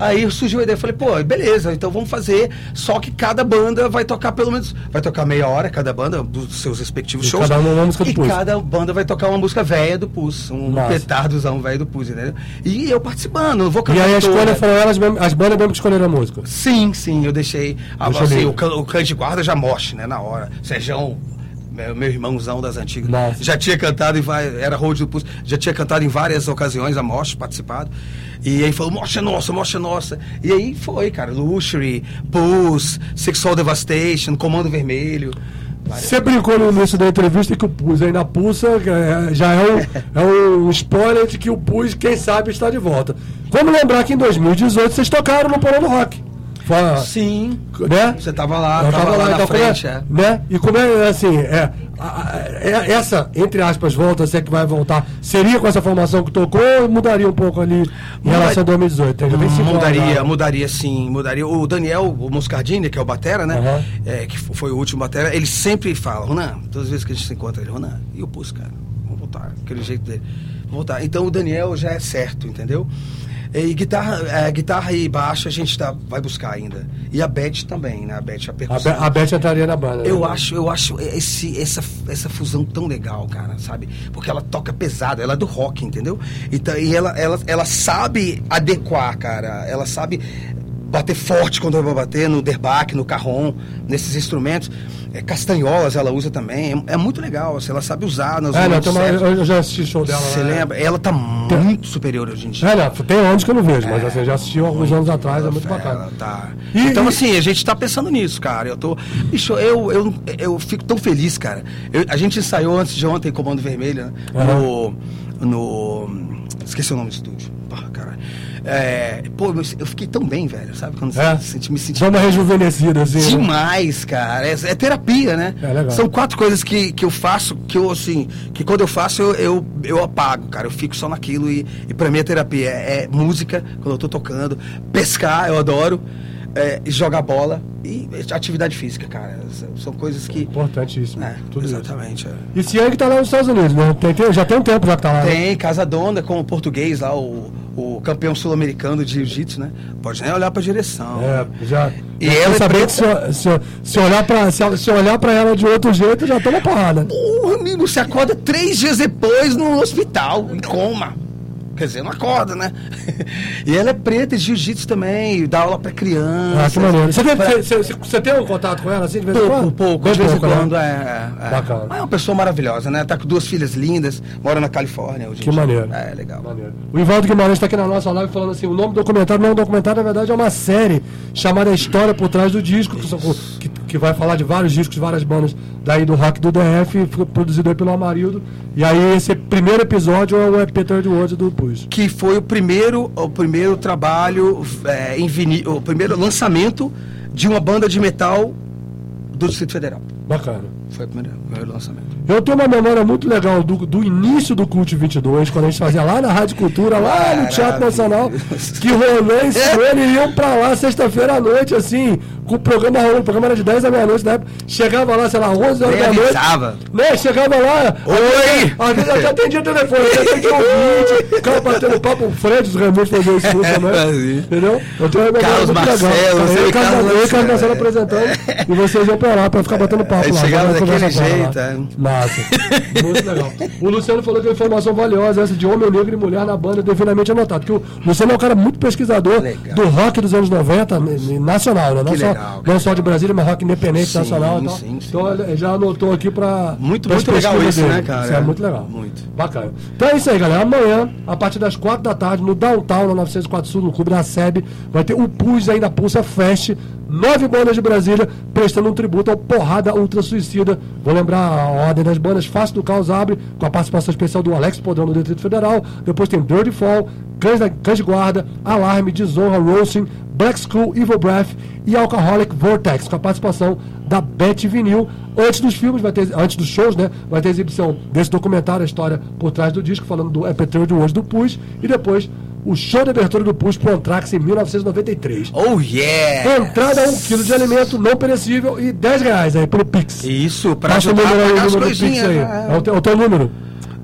Aí surgiu a ideia, eu falei, pô, beleza, então vamos fazer, só que cada banda vai tocar pelo menos, vai tocar meia hora, cada banda, dos seus respectivos E shows. cada uma música do e Pus. cada banda vai tocar uma música velha do Pus, um Massa. petardozão velho do Pus, entendeu? E eu participando, não vou E cantar aí a escolha foram elas mesmo, as bandas mesmo que escolheram a música. Sim, sim, eu deixei. Ah, Deixa assim, o, can- o cante de guarda já moche, né, na hora. Sejão, meu, meu irmãozão das antigas. Nossa. Já tinha cantado em várias. Era road do Pulse, já tinha cantado em várias ocasiões, a Moche participado. E aí falou, é nossa, é nossa. E aí foi, cara, Luxury, Pulse, Sexual Devastation, Comando Vermelho. Você brincou no início da entrevista que o Pus ainda pulsa, que é- já é um, é um spoiler de que o Pus, quem sabe, está de volta. Vamos lembrar que em 2018 vocês tocaram no Porão do Rock. Foi, Sim. né? Você tava lá, Eu tava, lá, na então, como é- frente, é. né? E como é assim, é- essa, entre aspas, volta, se é que vai voltar, seria com essa formação que tocou ou mudaria um pouco ali em relação a 2018? Já tem cinco anos Mudaria, mudaria sim, mudaria. O Daniel, o Moscardini, que é o Batera, né? Aham. É, que foi o último Batera, ele sempre fala, Ronan, todas as vezes que a gente se encontra, ele, Ronan, e o Pus, cara? Vamos voltar, aquele jeito dele. Vamos voltar. Então o Daniel já é certo, entendeu? E guitarra, é, guitarra e baixo a gente tá, vai buscar ainda. E a Beth também, né? A Beth, a A, percussão. A Beth entraria na banda. Eu né? acho, eu acho esse, essa, essa fusão tão legal, cara, sabe? Porque ela toca pesado, ela é do rock, entendeu? Então, e ela, ela, ela sabe adequar, cara. Ela sabe bater forte quando eu vou bater, no derbaque, no carrom, nesses instrumentos. É, castanholas ela usa também. É, é muito legal, assim, ela sabe usar nas É, não, tem uma- eu, eu já assisti show dela. Você né? lembra? Ela tá muito superior hoje em dia. É, não, tem anos que eu não vejo, mas assim, eu já assisti alguns anos atrás, é muito bacana. Tá. E- então, e- assim, a gente tá pensando nisso, cara. Eu tô. Bicho, eu, eu, eu fico tão feliz, cara. Eu- a gente ensaiou antes de ontem Comando Vermelho, né? No. No. Esqueci o nome do estúdio. Porra, cara. É, pô, eu fiquei tão bem, velho, sabe? Quando É? senti, me senti Dá uma rejuvenescida, assim. né? Demais, cara. É, é terapia, né? É legal. São quatro coisas que, que eu faço, que eu, assim, que quando eu faço, eu, eu, eu apago, cara. Eu fico só naquilo e, e pra mim é terapia. É, é música, quando eu tô tocando, pescar, eu adoro, é, jogar bola e atividade física, cara. São- coisas que. Importantíssimo. É, tudo isso. exatamente. é. E Siang tá lá nos Estados Unidos, né? Tem, tem- já tem um tempo já que tá lá. né? Tem Casa Dona com o português lá, o, o campeão sul-americano de jiu-jitsu, né? Pode nem olhar pra direção. É, já. E já ela saber que se, se, se olhar pra, se, se olhar pra ela de outro jeito, já toma porrada. Porra, amigo, você acorda três dias depois no hospital, em coma. Quer dizer, não acorda, né? e ela é preta, de jiu-jitsu também, dá aula pra criança. Ah, que maneiro. Você tem, Pra- você, você- você tem um contato com ela assim de vez em Pouco, quando? pouco, Bem de vez em pouco, né? quando, é, é, é. Bacana. Mas é uma pessoa maravilhosa, né? Tá com duas filhas lindas, mora na Califórnia hoje. Que maneiro. É, legal. O Ivaldo Guimarães está aqui na nossa live falando assim: o nome do documentário não é um documentário, na verdade é uma série chamada História por Trás do Disco, que, que, que vai falar de vários discos, várias bandas daí do rock do DF, foi produzido aí pelo Amarildo. E aí esse primeiro episódio é o EP Third World do Push. Que foi o primeiro, o primeiro trabalho é, em o primeiro lançamento de uma banda de metal do Distrito Federal. Bacana. Foi o primeiro, o primeiro lançamento. Eu tenho uma memória muito legal do, do início do Cult 22, quando a gente fazia lá na Rádio Cultura, lá no Teatro Nacional, que Rolê e Simone iam pra lá sexta-feira à noite, assim, com o programa rolando, o programa era de 10 da meia-noite, na época, chegava lá, sei lá, 11 horas Nem da noite. Né, chegava lá, Oi! às vezes até atendia o telefone, até atendia o vídeo, ficava batendo papo, o Fred dos Raimundos fazia isso também, entendeu? Eu tenho uma memória Carlos muito Marcelo, legal. e Carlos Carlos Marcelo, Marcelo é. apresentando, e vocês iam pra lá pra ficar batendo papo Aí lá. chegava lá, daquele jeito, é. Massa. Muito legal. O Luciano falou que a informação valiosa essa de homem negro e mulher na banda é devidamente anotado. Porque o Luciano é um cara muito pesquisador do rock dos anos 90, n- n- nacional, né? Não, Que só, legal, não só de Brasília, mas rock independente Sim, nacional e tal. sim, sim. Então ele já anotou aqui pra. Muito, muito legal isso, dele. né, cara? Isso é muito legal. Muito. Bacana. Então é isso aí, galera. Amanhã, a partir das 4 da tarde, no Downtown, na 904 Sul, no Clube da SEB, vai ter o Pus aí da Pulsa Fest. Nove bandas de Brasília prestando um tributo ao Porrada Ultra Suicida. Vou lembrar a ordem das bandas. Face do Caos abre, com a participação especial do Alex Podrão do Distrito Federal. Depois tem Dirty Fall, Cães, da, Cães de Guarda, Alarme, Desonra, Roasting, Black School, Evil Breath e Alcoholic Vortex, com a participação da Beth Vinil. Antes dos filmes, vai ter, antes dos shows, né? Vai ter exibição desse documentário, a história por trás do disco, falando do Epitherio de hoje do Push, e depois o show de abertura do Push pro Anthrax em 1993. Oh yeah! Entrada 1 kg de alimento não perecível e 10 reais aí pelo Pix. Isso, pra Passa o ajudar a número aí, o as número do Pix coisinhas. aí. né? É o, teu, é o teu número.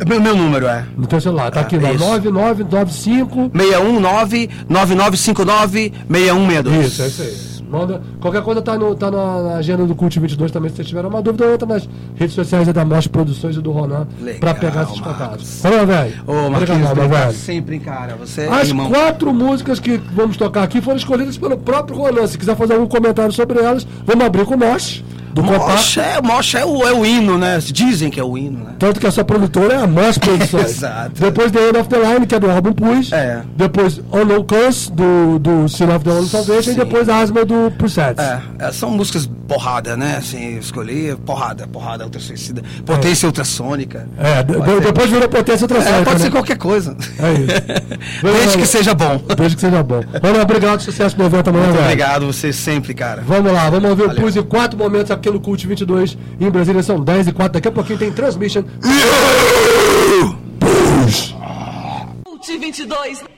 Meu, meu número é. No teu celular, tá Ah, aqui, isso. 9995 619 9959 6162. Isso, é isso aí. Manda, qualquer coisa tá, no, tá na, na agenda do Cult 22 também, se vocês tiverem uma dúvida, entra nas redes sociais da Mostra Produções e do Ronan pra pegar esses contatos. Valeu, velho. Ô, Marquinhos, obrigado sempre, cara. Você é As irmão. quatro músicas que vamos tocar aqui foram escolhidas pelo próprio Ronan. Se quiser fazer algum comentário sobre elas, vamos abrir com o Mosh, do. Mosh é, Mosh é, o, é o hino, né? Dizem que é o hino, né? Tanto que a sua produtora é a Mosh Produções. Exato. Depois The End of the Line, que é do álbum Push. É. Depois Unknown Curse, do, do Sin of the Only Salvation. E depois Asma, do Presets. É, é, são músicas porrada, né? Assim, escolhi porrada, porrada ultra suicida, potência ultrassônica. É, de- depois virou potência É, ultrassônica. pode né? ser qualquer coisa. É isso. Desde que seja bom. Desde que seja bom. Mano, obrigado, sucesso no evento amanhã, Muito velho. obrigado, você sempre, cara. Vamos lá, vamos ouvir o Valeu. Pus em quatro momentos aqui no Cult 22. Em Brasília são 10 e 4. Daqui a pouquinho tem Transmission. Cult 22.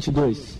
22.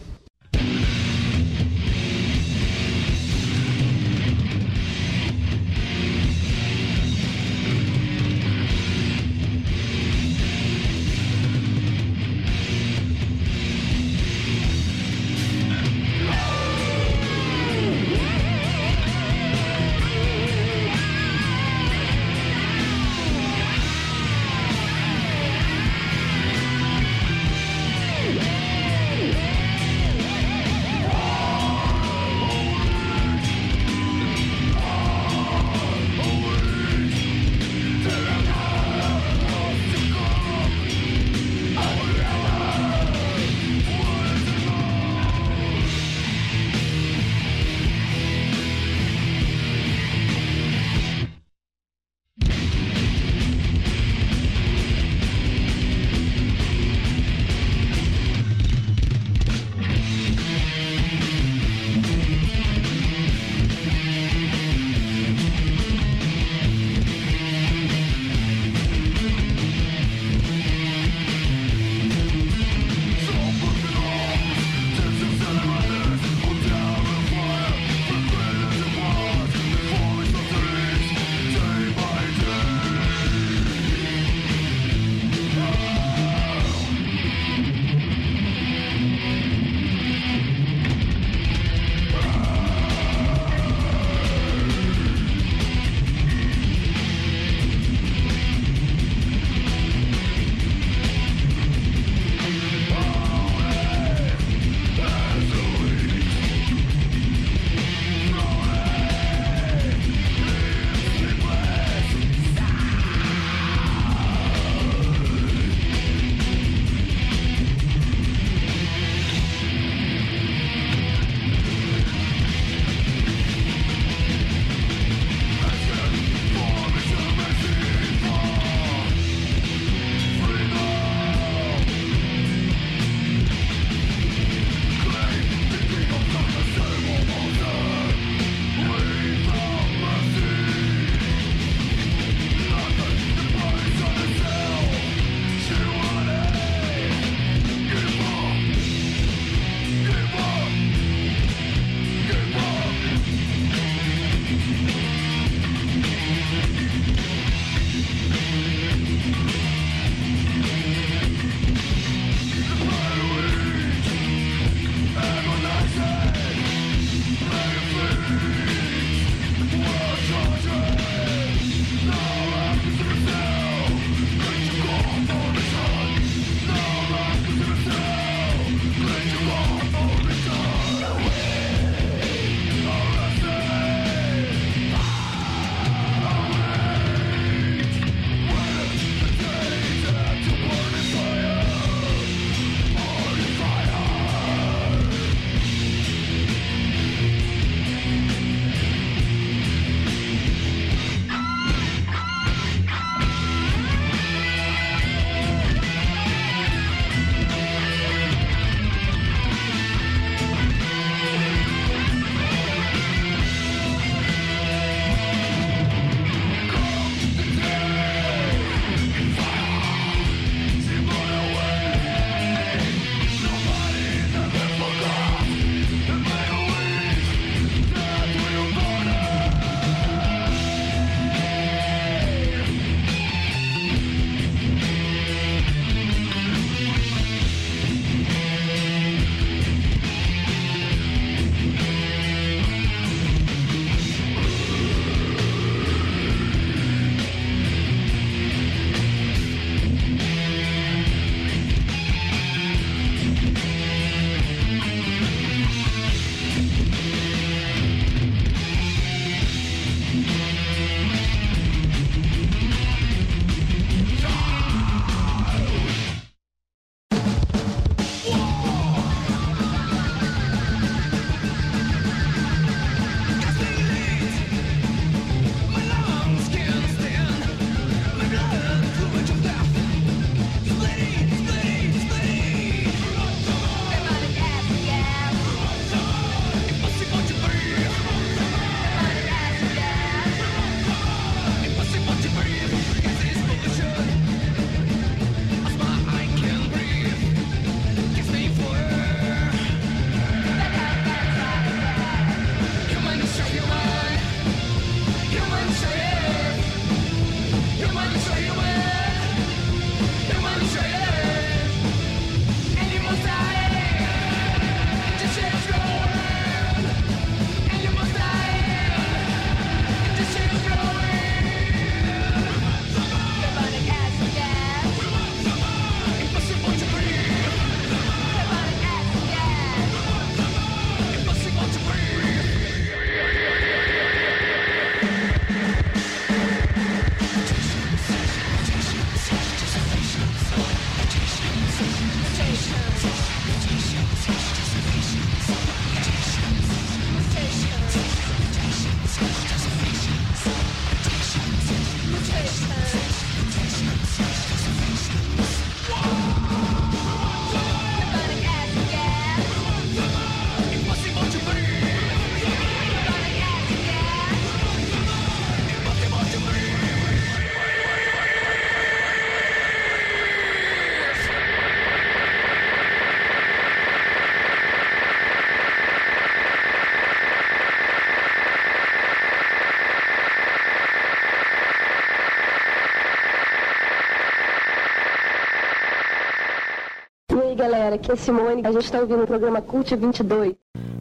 Galera, aqui é Simone. A gente está ouvindo o programa Cult 22.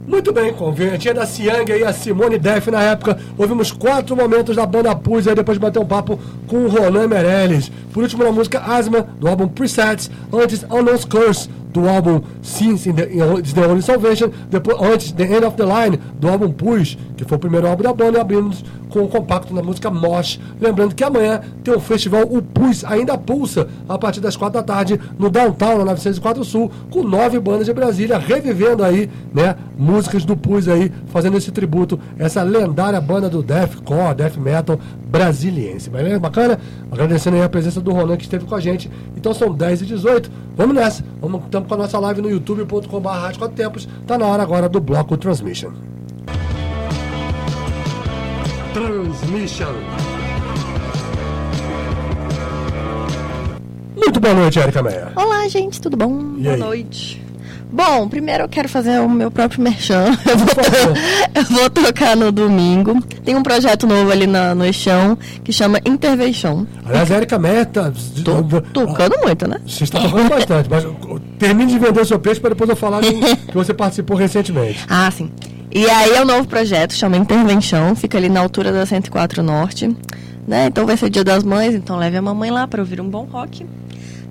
Muito bem, com a vinhetinha da Siang e a Simone Def na época. Ouvimos quatro momentos da banda Pus, aí depois de bater um papo com o Ronan Meirelles. Por último, na música Asma, do álbum Presets. Antes, Unknown's Curse, do álbum Since in the, in the Only Salvation. Depois, antes, The End of the Line, do álbum Pus, que foi o primeiro álbum da banda, e abrimos com o compacto na música Mosh. Lembrando que amanhã tem o festival O Pus ainda pulsa, a partir das quatro da tarde, no Downtown, na 904 Sul, com nove bandas de Brasília, revivendo aí, né, músicas do Pus aí, fazendo esse tributo, essa lendária banda do deathcore, death metal brasiliense. Beleza? Bacana? Agradecendo aí a presença do Ronan que esteve com a gente. Então são 10 e 18 Vamos nessa. Vamos, estamos com a nossa live no youtube.com.br Rádio. Tá na hora agora do bloco Transmission. Transmission. Muito boa noite, Erika Meia. Olá, gente, tudo bom? E Boa aí? noite. Bom, primeiro eu quero fazer o meu próprio merchan. Eu vou, eu vou tocar no domingo. Tem um projeto novo ali na, no Eixão que chama Intervention. Aliás, a Erika Meia tá. Tocando muito, né? Você está tocando bastante, mas termine de vender o seu peixe para depois eu falar que você participou recentemente. Ah, sim. E aí é um novo projeto, chama Intervenção, fica ali na altura da 104 Norte. Né? Então vai ser dia das mães, então leve a mamãe lá para ouvir um bom rock.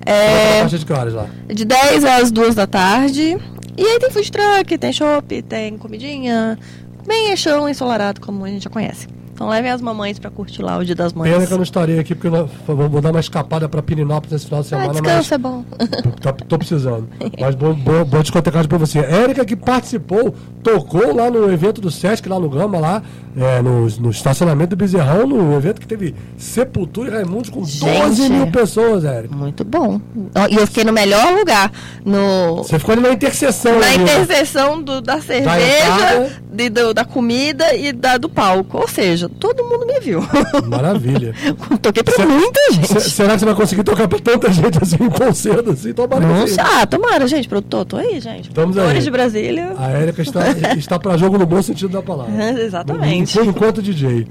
É, a partir de que horas lá? de 10 às 2 da tarde. E aí tem food truck, tem chopp, tem comidinha. Bem chão ensolarado, como a gente já conhece. Então levem as mamães pra curtir lá o Dia das Mães. Pena que eu não estarei aqui, porque eu vou dar uma escapada para Pirinópolis nesse final de Ah, semana, descanso é bom. mas tô, precisando. Mas boa, boa, boa discotecagem para você. Érica que participou, tocou lá no evento do Sesc, lá no Gama, lá é, no, no estacionamento do Bezerrão, no evento que teve Sepultura e Raimundos com 12 Gente. mil pessoas, Érica. Muito bom. E eu fiquei no melhor lugar. No... Você ficou ali na interseção. Na ali, né? interseção do, da cerveja, entrada. de- do- da comida e da, do palco. Ou seja, todo mundo me viu. Maravilha. Toquei pra muita gente. Se- será que você vai conseguir tocar pra tanta gente assim tão cedo assim? Tomara que Não sim. sei. Ah, tomara, gente, produtor. Tô aí, gente. Estamos aí. De Brasília. A Érica está, está para jogo no bom sentido da palavra. Exatamente. Por enquanto, DJ.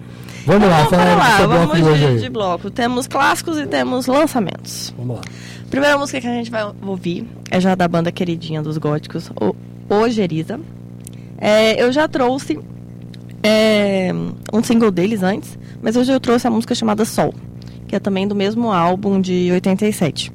Vamos lá, Então, fala aí do lá, seu bloco de vamos de, de bloco. Temos clássicos e temos lançamentos. Vamos lá. Primeira música que a gente vai ouvir é já da banda queridinha dos góticos, o Ojeriza. É, eu já trouxe é, um single deles antes, mas hoje eu trouxe a música chamada Sol, que é também do mesmo álbum de 87.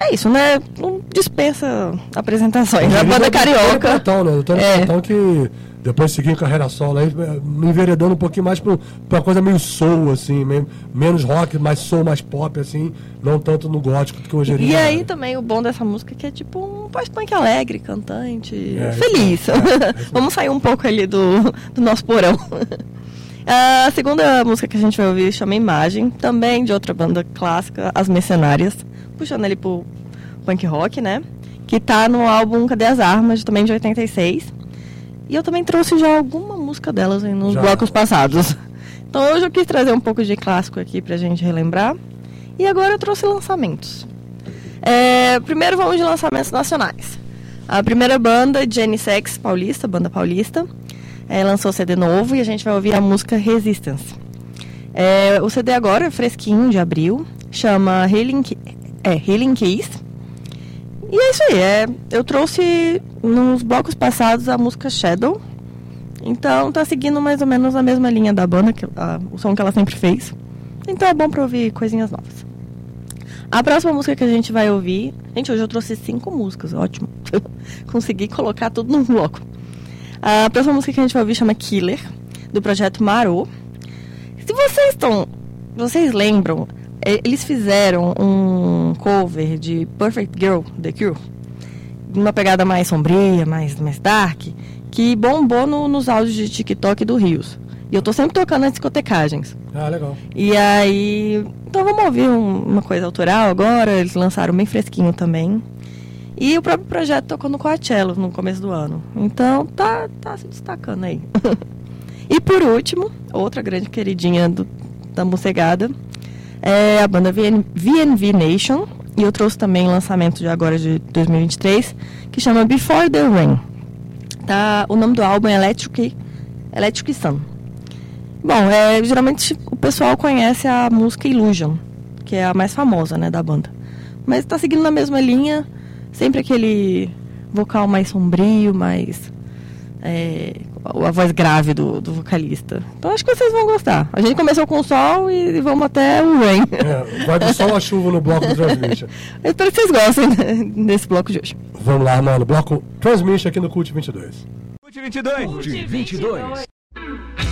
É isso, né? Não dispensa apresentações. A banda Tony carioca. Platão, né? É. Platão que depois seguiu em carreira solo aí, eh, me enveredando um pouquinho mais pra, pra uma coisa meio soul, assim, meio- menos rock, mais soul, mais pop, assim, não tanto no gótico que hoje E aí também o bom dessa música é que é tipo um pós-punk alegre, cantante, É, feliz. Vamos sair um pouco ali do, do nosso porão. A segunda música que a gente vai ouvir chama Imagem, também de outra banda clássica, As Mercenárias, puxando ali pro punk rock, né? Que tá no álbum Cadê as Armas, também de 86. E eu também trouxe já alguma música delas aí nos Já. blocos passados. Então hoje eu quis trazer um pouco de clássico aqui pra gente relembrar. E agora eu trouxe lançamentos. É, primeiro vamos de lançamentos nacionais. A primeira banda, Jenny Sex Paulista, banda paulista, é, lançou CD novo e a gente vai ouvir a música Resistance. É, o CD agora é fresquinho, de abril, chama Healing, é, Healing Case. E é isso aí, é, eu trouxe nos blocos passados a música Shadow. Então tá seguindo mais ou menos a mesma linha da banda, que, a- o som que ela sempre fez. Então é bom pra ouvir coisinhas novas. A próxima música que a gente vai ouvir. Gente, hoje eu trouxe cinco músicas, ótimo. Consegui colocar tudo num bloco. A próxima música que a gente vai ouvir chama Killer, do projeto Marô. Se vocês estão. Vocês lembram, eles fizeram um cover de Perfect Girl, The Cure. Uma pegada mais sombria, mais, mais dark, que bombou no- nos áudios de TikTok do Rios. E eu tô sempre tocando nas discotecagens. Ah, legal. E aí. Então vamos ouvir um- uma coisa autoral agora. Eles lançaram bem fresquinho também. E o próprio projeto tocou no Coachella no começo do ano. Então tá, tá se destacando aí. e por último, outra grande queridinha do, da morcegada é a banda VN, VNV Nation. E eu trouxe também o lançamento de agora de 2023, que chama Before the Rain. Tá, o nome do álbum é Electric, Electric Sun. Bom, é, geralmente o pessoal conhece a música Illusion, que é a mais famosa né, da banda. Mas tá seguindo na mesma linha. sempre aquele vocal mais sombrio, mais. é, a voz grave do, do, vocalista. Então acho que vocês vão gostar. A gente começou com o sol e, vamos até o rain. É, vai do sol à chuva no bloco do Transmission. Eu espero que vocês gostem né, desse bloco de hoje. Vamos lá, mano. Bloco Transmission aqui no Cult 22. Cult 22. Cult 22. 22.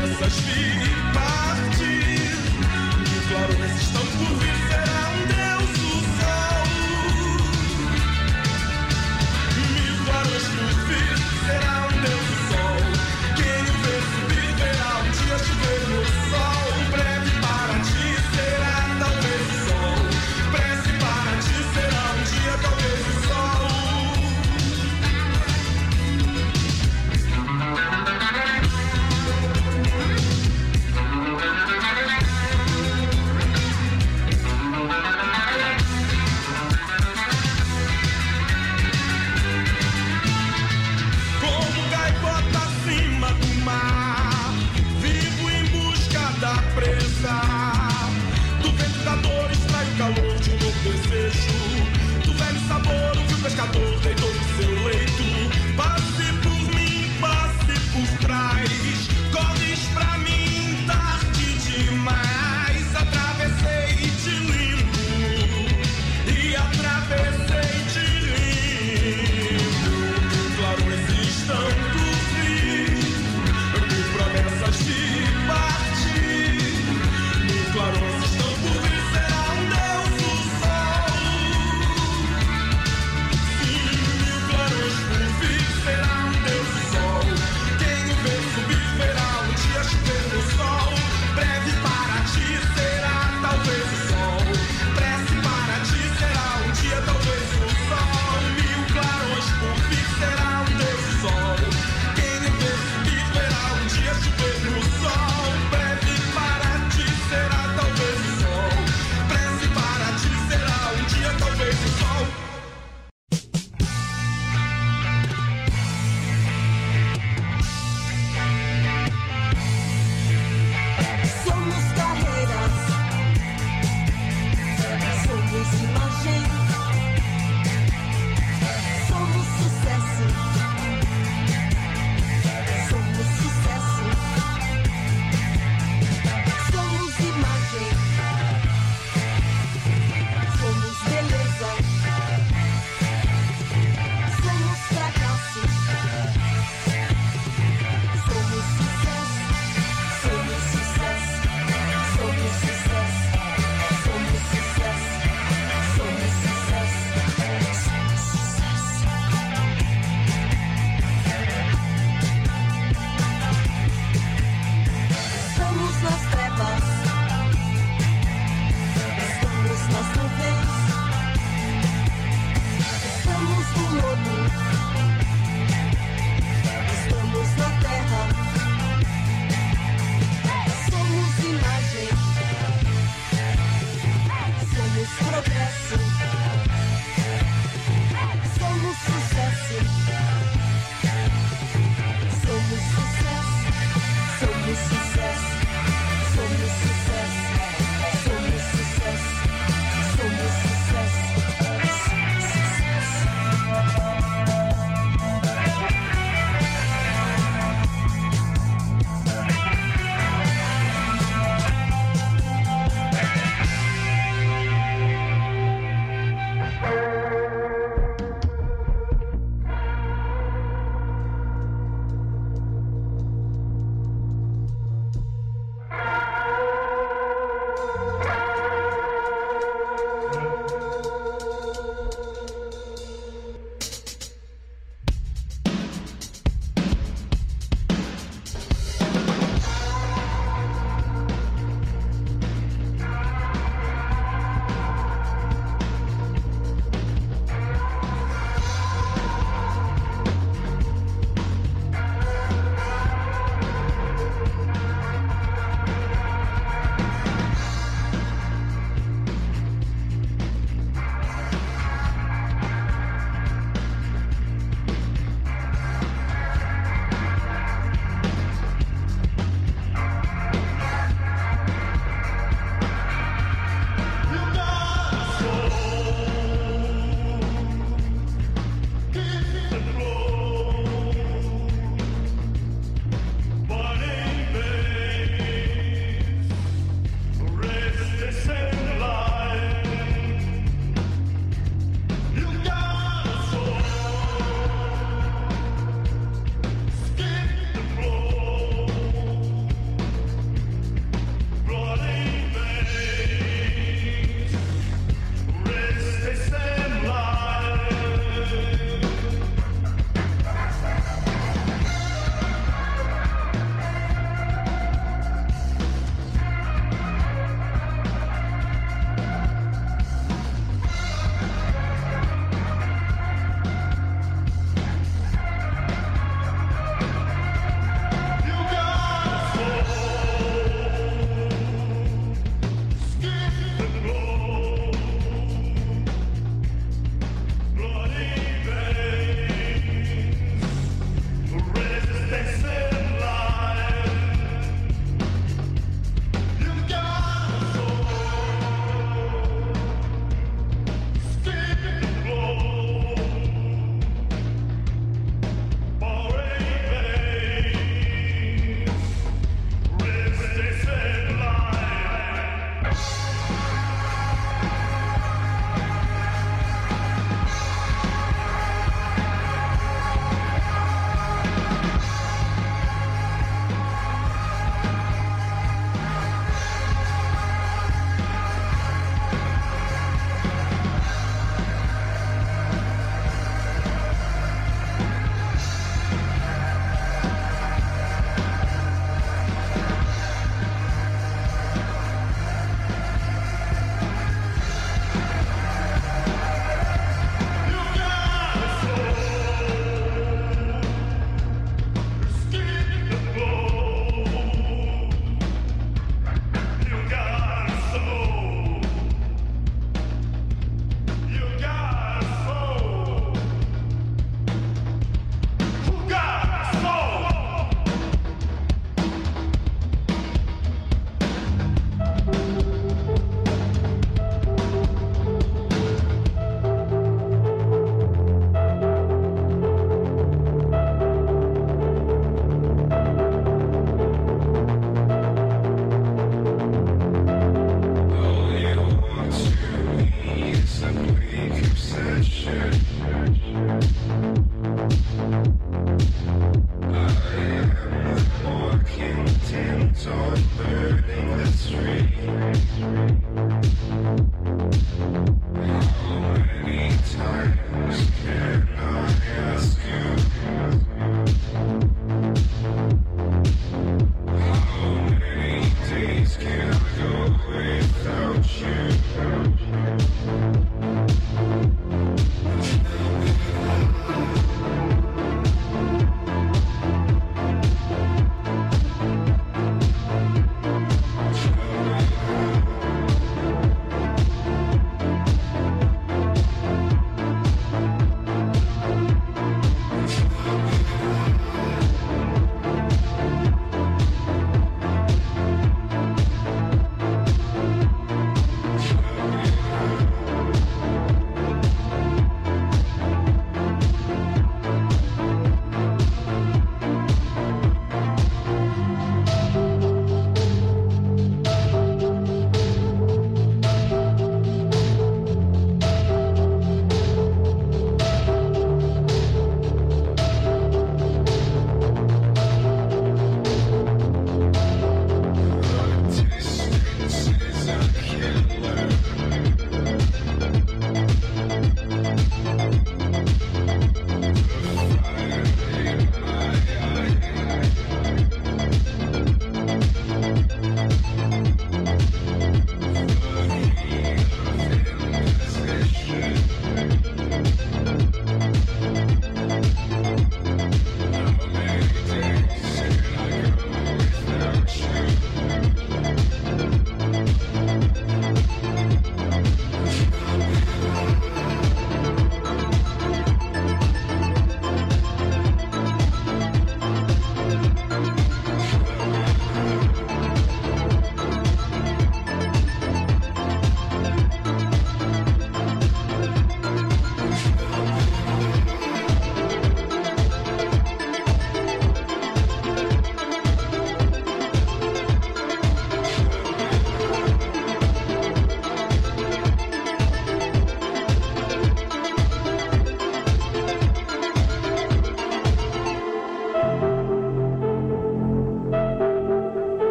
dessas pipas.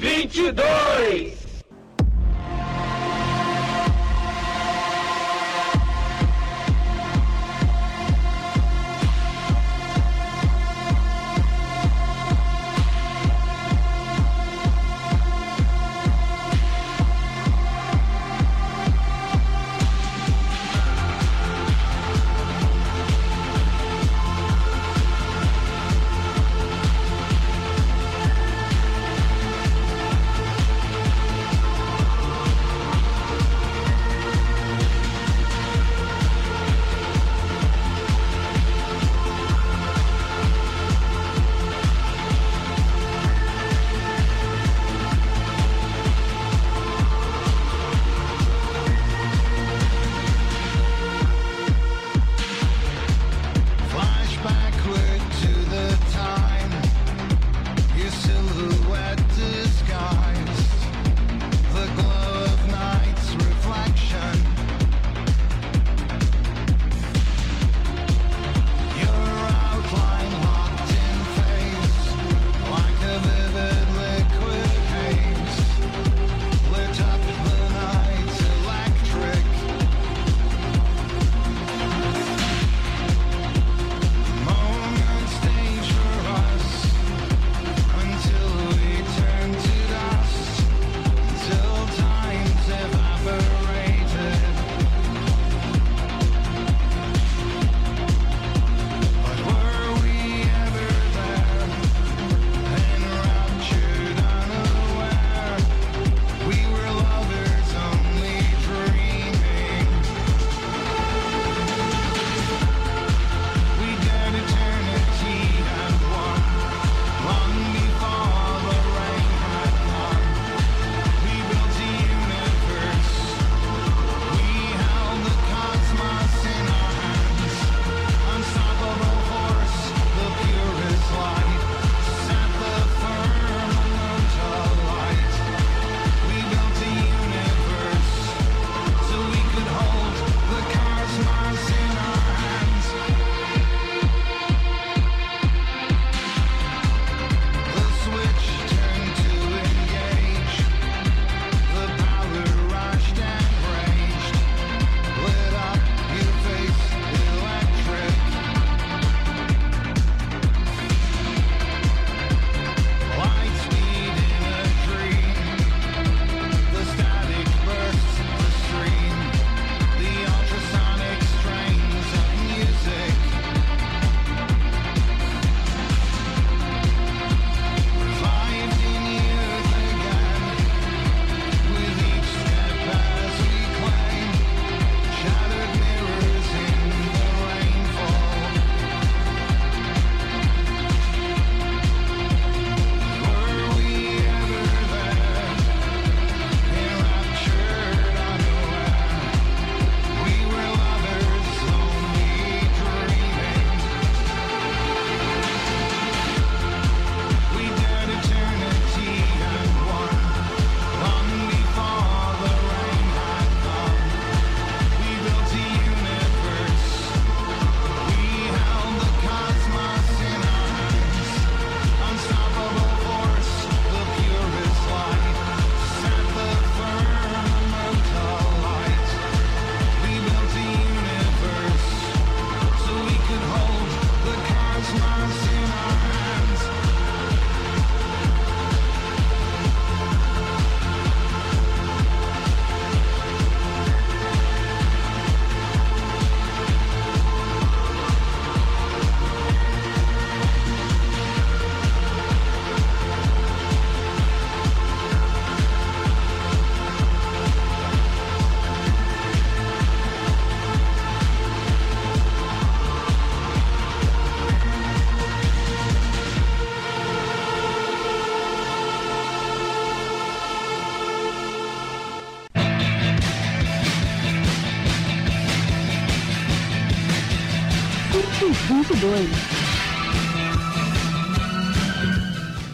2022.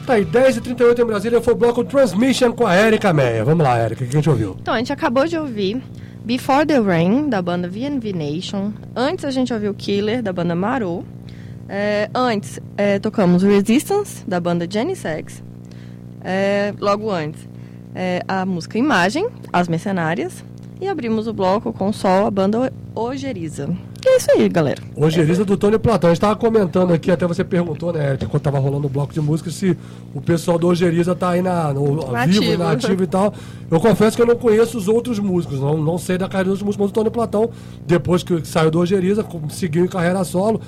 Tá aí, 10h38 em Brasília, foi o bloco Transmission com a Erika Meia. Vamos lá, Erika, o que a gente ouviu? Então, a gente acabou de ouvir Before the Rain, da banda VNV Nation. Antes a gente ouviu Killer, da banda Maru. É, antes, é, tocamos Resistance, da banda Janisex. É, logo antes, é, a música Imagem, As Mercenárias. E abrimos o bloco com Sol, a banda Ojeriza. E é isso aí, galera. Ojeriza do Tony Platão. A gente estava comentando aqui, até você perguntou, né, quando tava rolando o bloco de música, se o pessoal do Ojeriza tá aí na, no, Nativo. vivo, nativo e tal. Eu confesso que eu não conheço os outros músicos, não, não sei da carreira dos outros músicos, mas o Tony Platão, depois que saiu do Ojeriza, com- seguiu em carreira solo,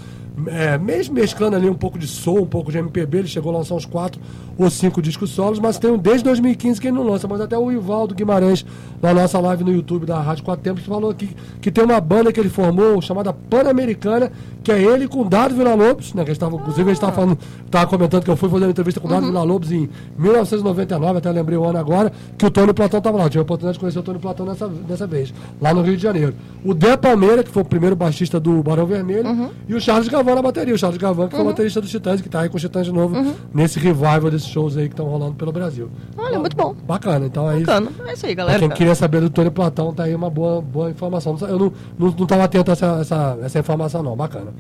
é, mesmo mesclando ali um pouco de soul, um pouco de MPB, ele chegou a lançar uns quatro ou cinco discos solos, mas tem um desde 2015 que ele não lança, mas até o Ivaldo Guimarães, na nossa live no YouTube da Rádio Quatro Tempos, falou aqui que tem uma banda que ele formou, chamada Pan-Americana, que é ele com Dado Vila Lobos, né, que a gente tava, inclusive a gente estava falando, tava comentando que eu fui fazer uma entrevista com o Dado Vila Lobos em 1999, até lembrei o ano agora, que o Tony Platão estava lá, eu tive a oportunidade de conhecer o Tony Platão dessa, dessa vez, lá no Rio de Janeiro. O Dé Palmeira, que foi o primeiro baixista do Barão Vermelho, e o Charles Gavan na bateria, o Charles Gavan, que foi o baterista dos Titãs, que tá aí com os Titãs de novo, nesse revival desses shows aí que estão rolando pelo Brasil. Olha, muito bom. Bacana, então é isso. Bacana. É isso aí, Pra galera. quem queria saber do Tony Platão, tá aí uma boa, boa informação. Eu não, não, não tava atento a essa, essa, essa informação, não. Bacana.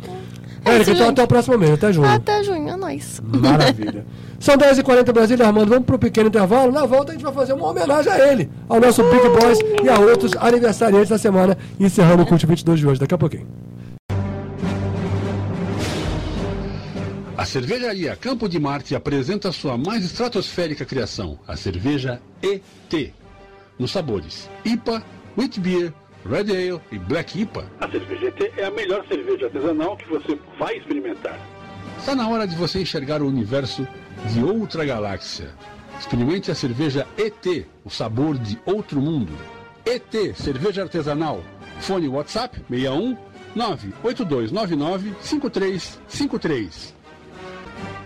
É Érica, isso, então gente. até o próximo mês, até junho. Até junho, é nóis. Maravilha. São 10h40 Brasília, Armando. Vamos pro pequeno intervalo. Na volta a gente vai fazer uma homenagem a ele, ao nosso Big Boys e a outros aniversariantes da semana, encerrando o Cult 22 de hoje. Daqui a pouquinho. A cervejaria Campo de Marte apresenta sua mais estratosférica criação, a cerveja ET. Nos sabores IPA, Wheat Beer, Red Ale e Black IPA. A cerveja ET é a melhor cerveja artesanal que você vai experimentar. Está na hora de você enxergar o universo de outra galáxia. Experimente a cerveja ET, o sabor de outro mundo. ET, cerveja artesanal. Fone WhatsApp 61 98299 5353.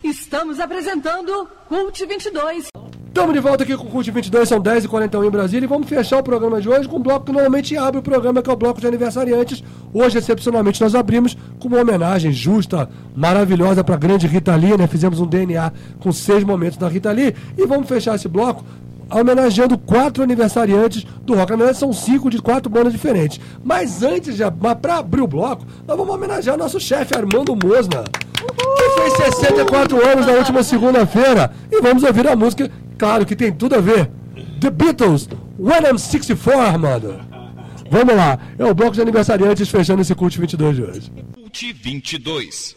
Estamos apresentando Cult 22. Estamos de volta aqui com o Cult 22, são 10h41 em Brasília e vamos fechar o programa de hoje com um bloco que normalmente abre o programa, que é o bloco de aniversariantes. Hoje, excepcionalmente, nós abrimos com uma homenagem justa, maravilhosa para a grande Rita Lee, né? Fizemos um DNA com seis momentos da Rita Lee e vamos fechar esse bloco homenageando quatro aniversariantes do rock. Na verdade, são cinco de quatro bandas diferentes. Mas antes de para abrir o bloco, nós vamos homenagear nosso chefe Armando Mosna, que fez 64 anos na última segunda-feira. E vamos ouvir a música, claro que tem tudo a ver. The Beatles, When I'm 64, Armando. Vamos lá, é o bloco de aniversariantes fechando esse Cult 22 de hoje. Cult 22.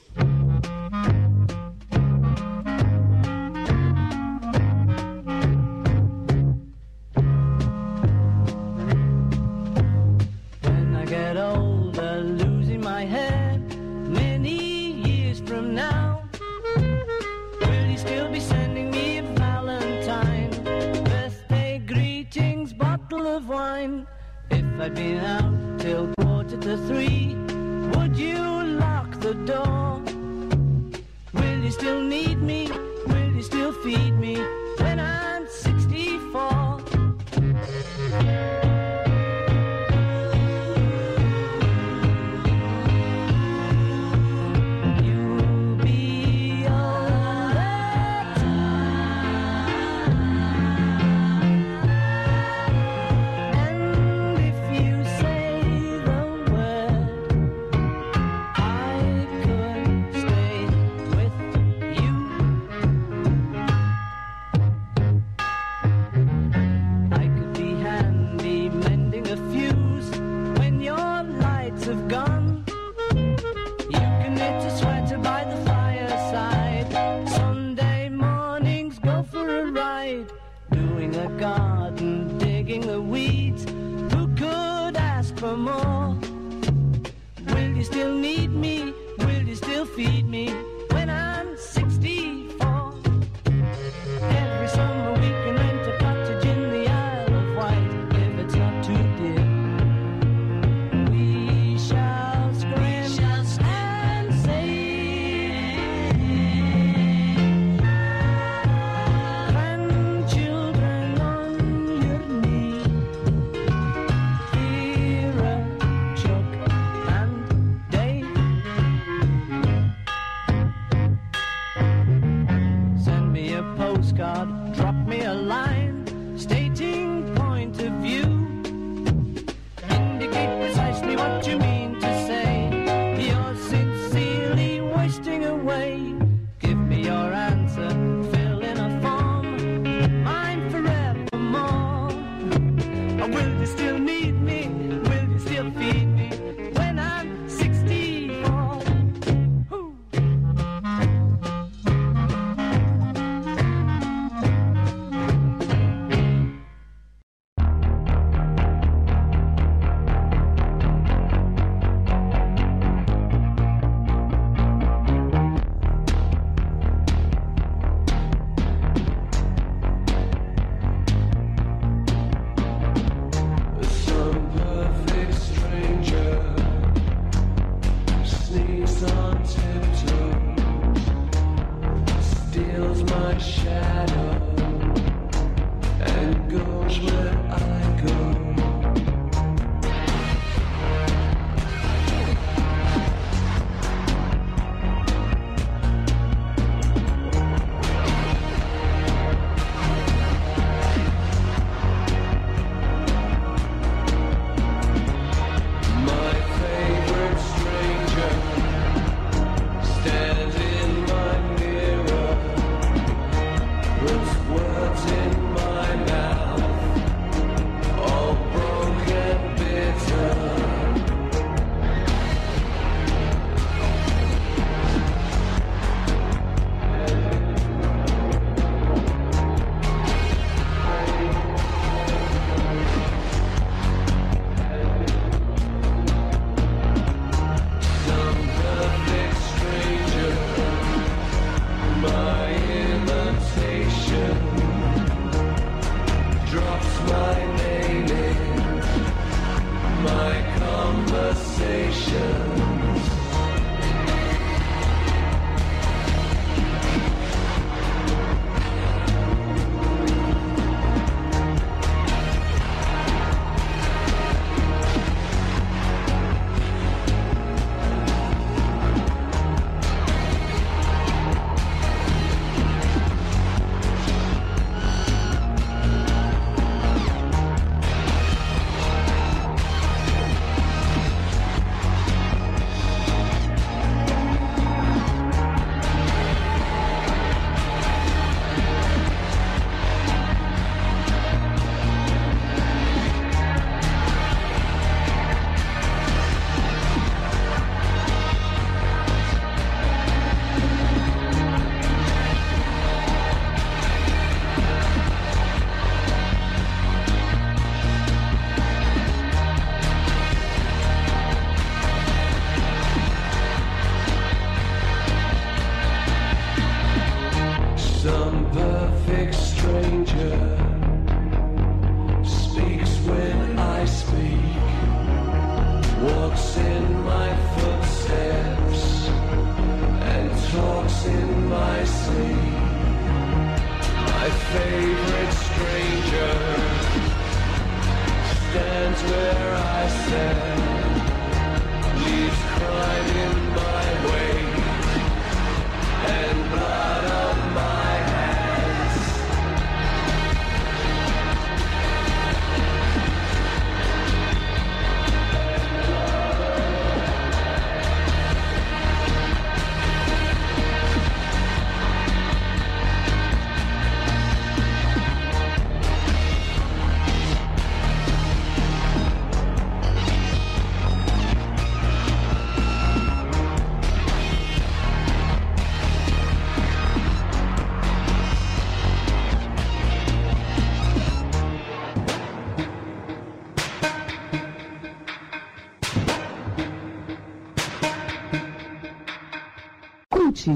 Wine. If I'd been out till quarter to three, would you lock the door? Will you still need me? Will you still feed me when I'm 64?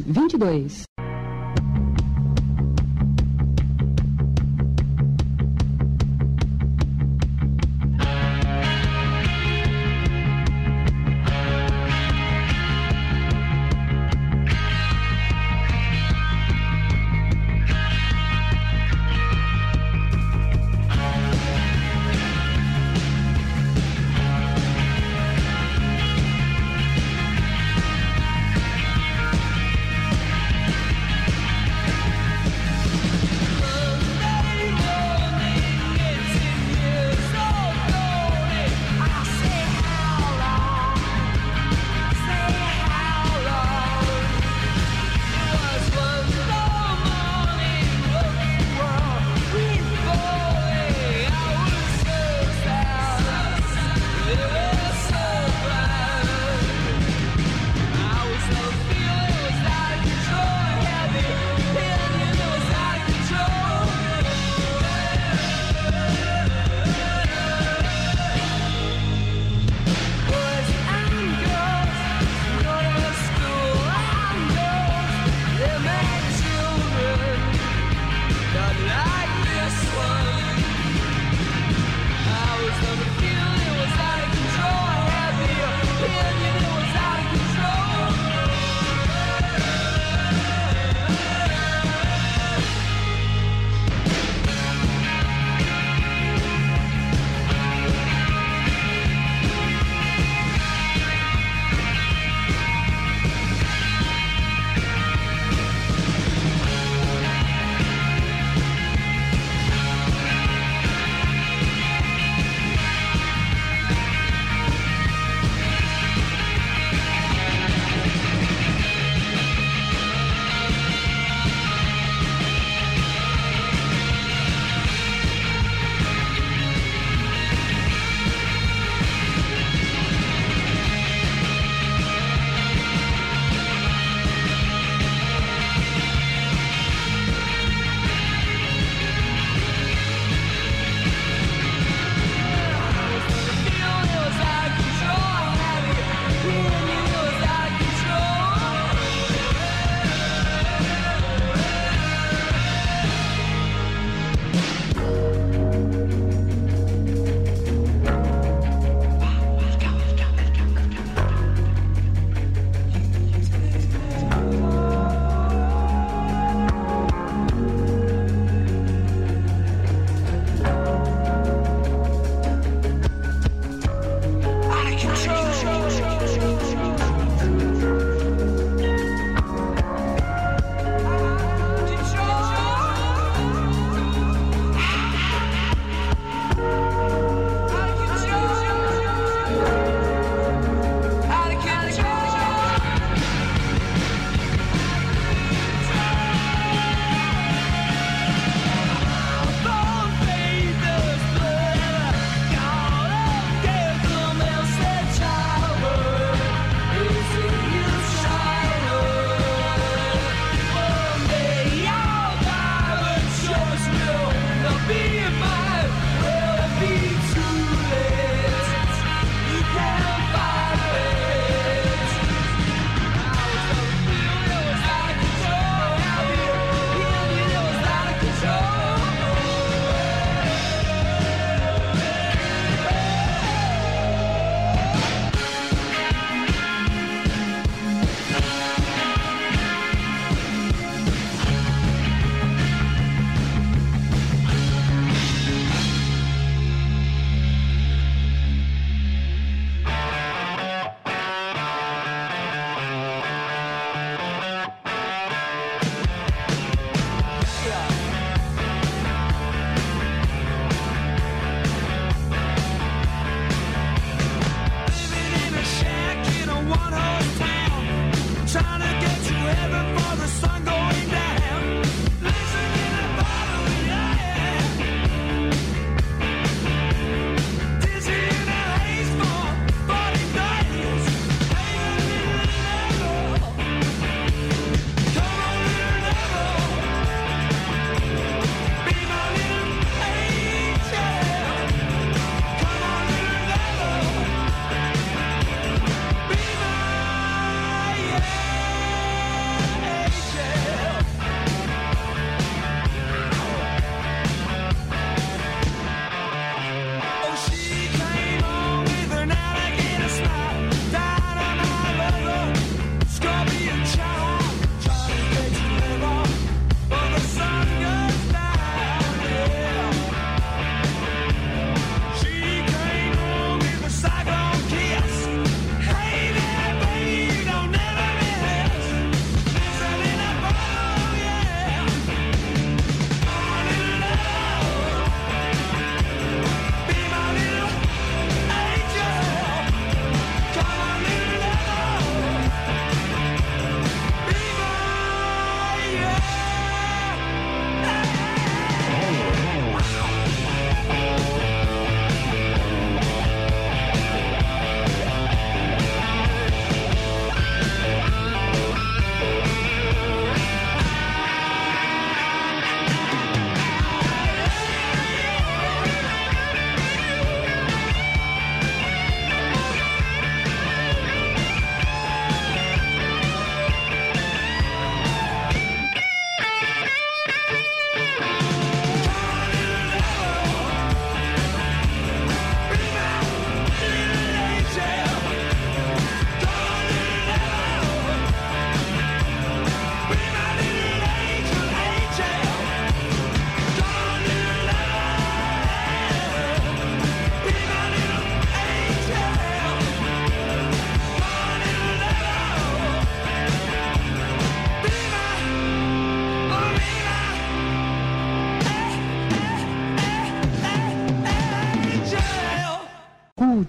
2022.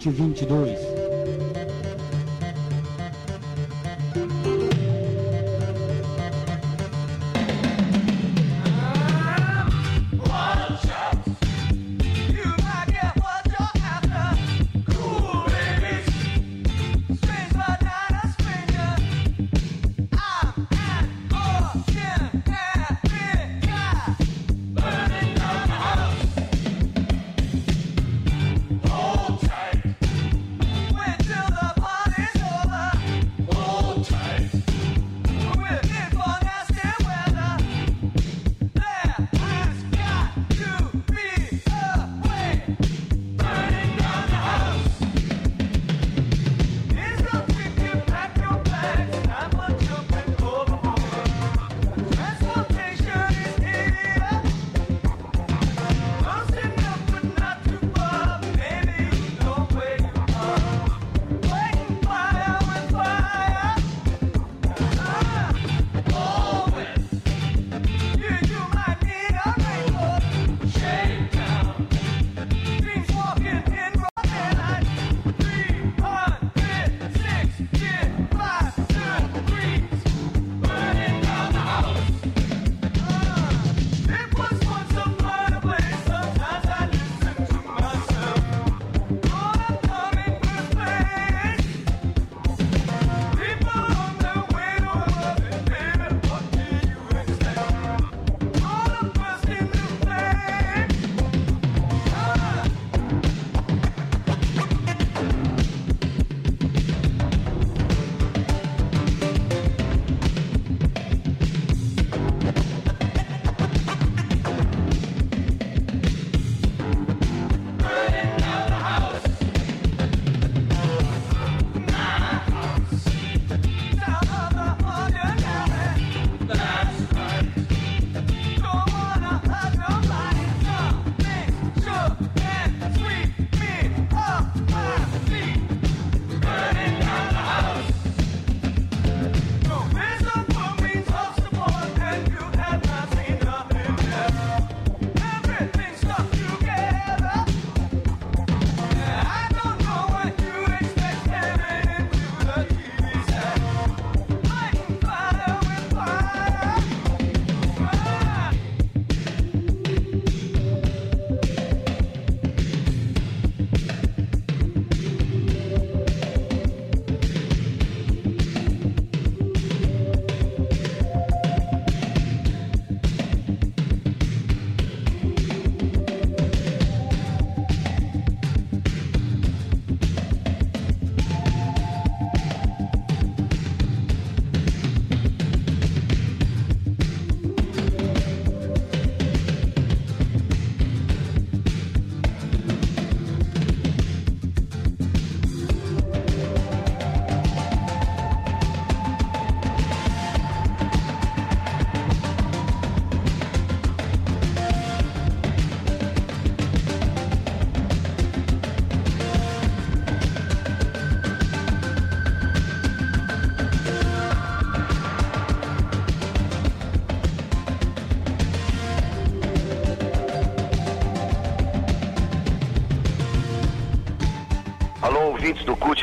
2022.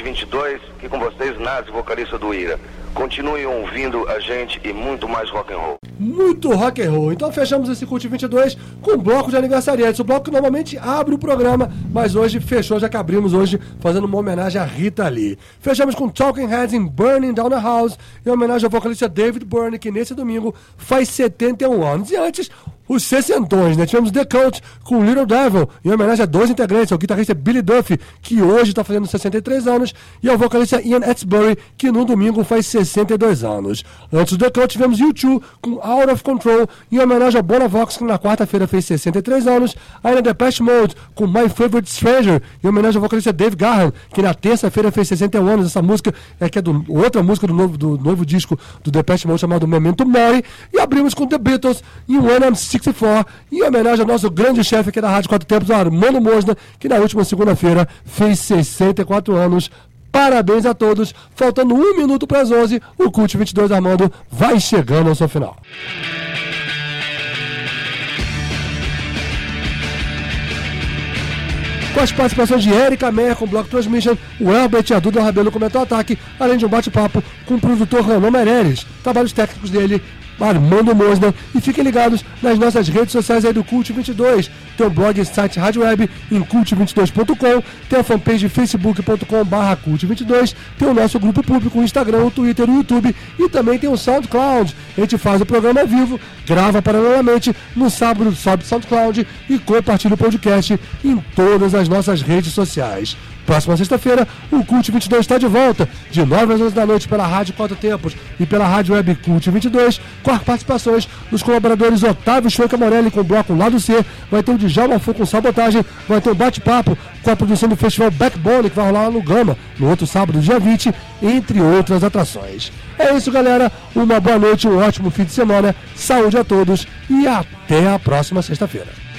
2022, que com vocês, Nazi, vocalista do Ira. Continuem ouvindo a gente e muito mais rock and roll. Muito rock and roll. Então fechamos esse Cult 22 com o bloco de aniversariantes, o bloco que normalmente abre o programa mas hoje fechou, já que abrimos hoje fazendo uma homenagem a Rita Lee. Fechamos com Talking Heads em Burning Down the House, em homenagem ao vocalista David Byrne, que nesse domingo faz 71 anos. E antes, os sessentões, né? Tivemos The Cult com Little Devil, em homenagem a dois integrantes, ao guitarrista Billy Duffy, que hoje está fazendo 63 anos, e ao vocalista Ian Etzbury, que no domingo faz 62 anos. Antes do The Cult, tivemos U2 com Out of Control, em homenagem a Bonavox, que na quarta-feira fez 63 anos, ainda Depeche Mode com My Favorite Stranger, em homenagem ao vocalista Dave Garran, que na terça-feira fez 61 anos. Essa música é que é do, outra música do novo, do novo disco do Depeche Mode chamado Memento Mori. E abrimos com The Beatles em When I'm 64, em homenagem ao nosso grande chefe aqui da Rádio Quatro Tempos, Armando Mosna, que na última segunda-feira fez 64 anos. Parabéns a todos. Faltando um minuto para as 11, o Cult 22 Armando vai chegando ao seu final. Com as participações de Erika Meyer com Block Transmission, o Elbert e a Duda Rabelo com Metal Ataque, além de um bate-papo com o produtor Renan Meirelles. Trabalhos técnicos dele, Armando Mosna. E fiquem ligados nas nossas redes sociais aí do Cult 22. Tem o blog site Rádio Web em cult22.com. Tem a fanpage facebook.com barra cult22. Tem o nosso grupo público, o Instagram, o Twitter, o YouTube. E também tem o SoundCloud. A gente faz o programa ao vivo, grava paralelamente. No sábado sobe SoundCloud e compartilha o podcast em todas as nossas redes sociais. Próxima sexta-feira, o Cult 22 está de volta, de 9 às 11 da noite pela Rádio Quatro Tempos e pela Rádio Web Cult 22, com as participações dos colaboradores Otávio Chueca Morelli com o bloco Lado C, vai ter o Djalma Fu com Sabotagem, vai ter um bate-papo com a produção do festival Backbone, que vai rolar lá no Gama, no outro sábado, dia 20, entre outras atrações. É isso, galera. Uma boa noite, um ótimo fim de semana, saúde a todos e até a próxima sexta-feira.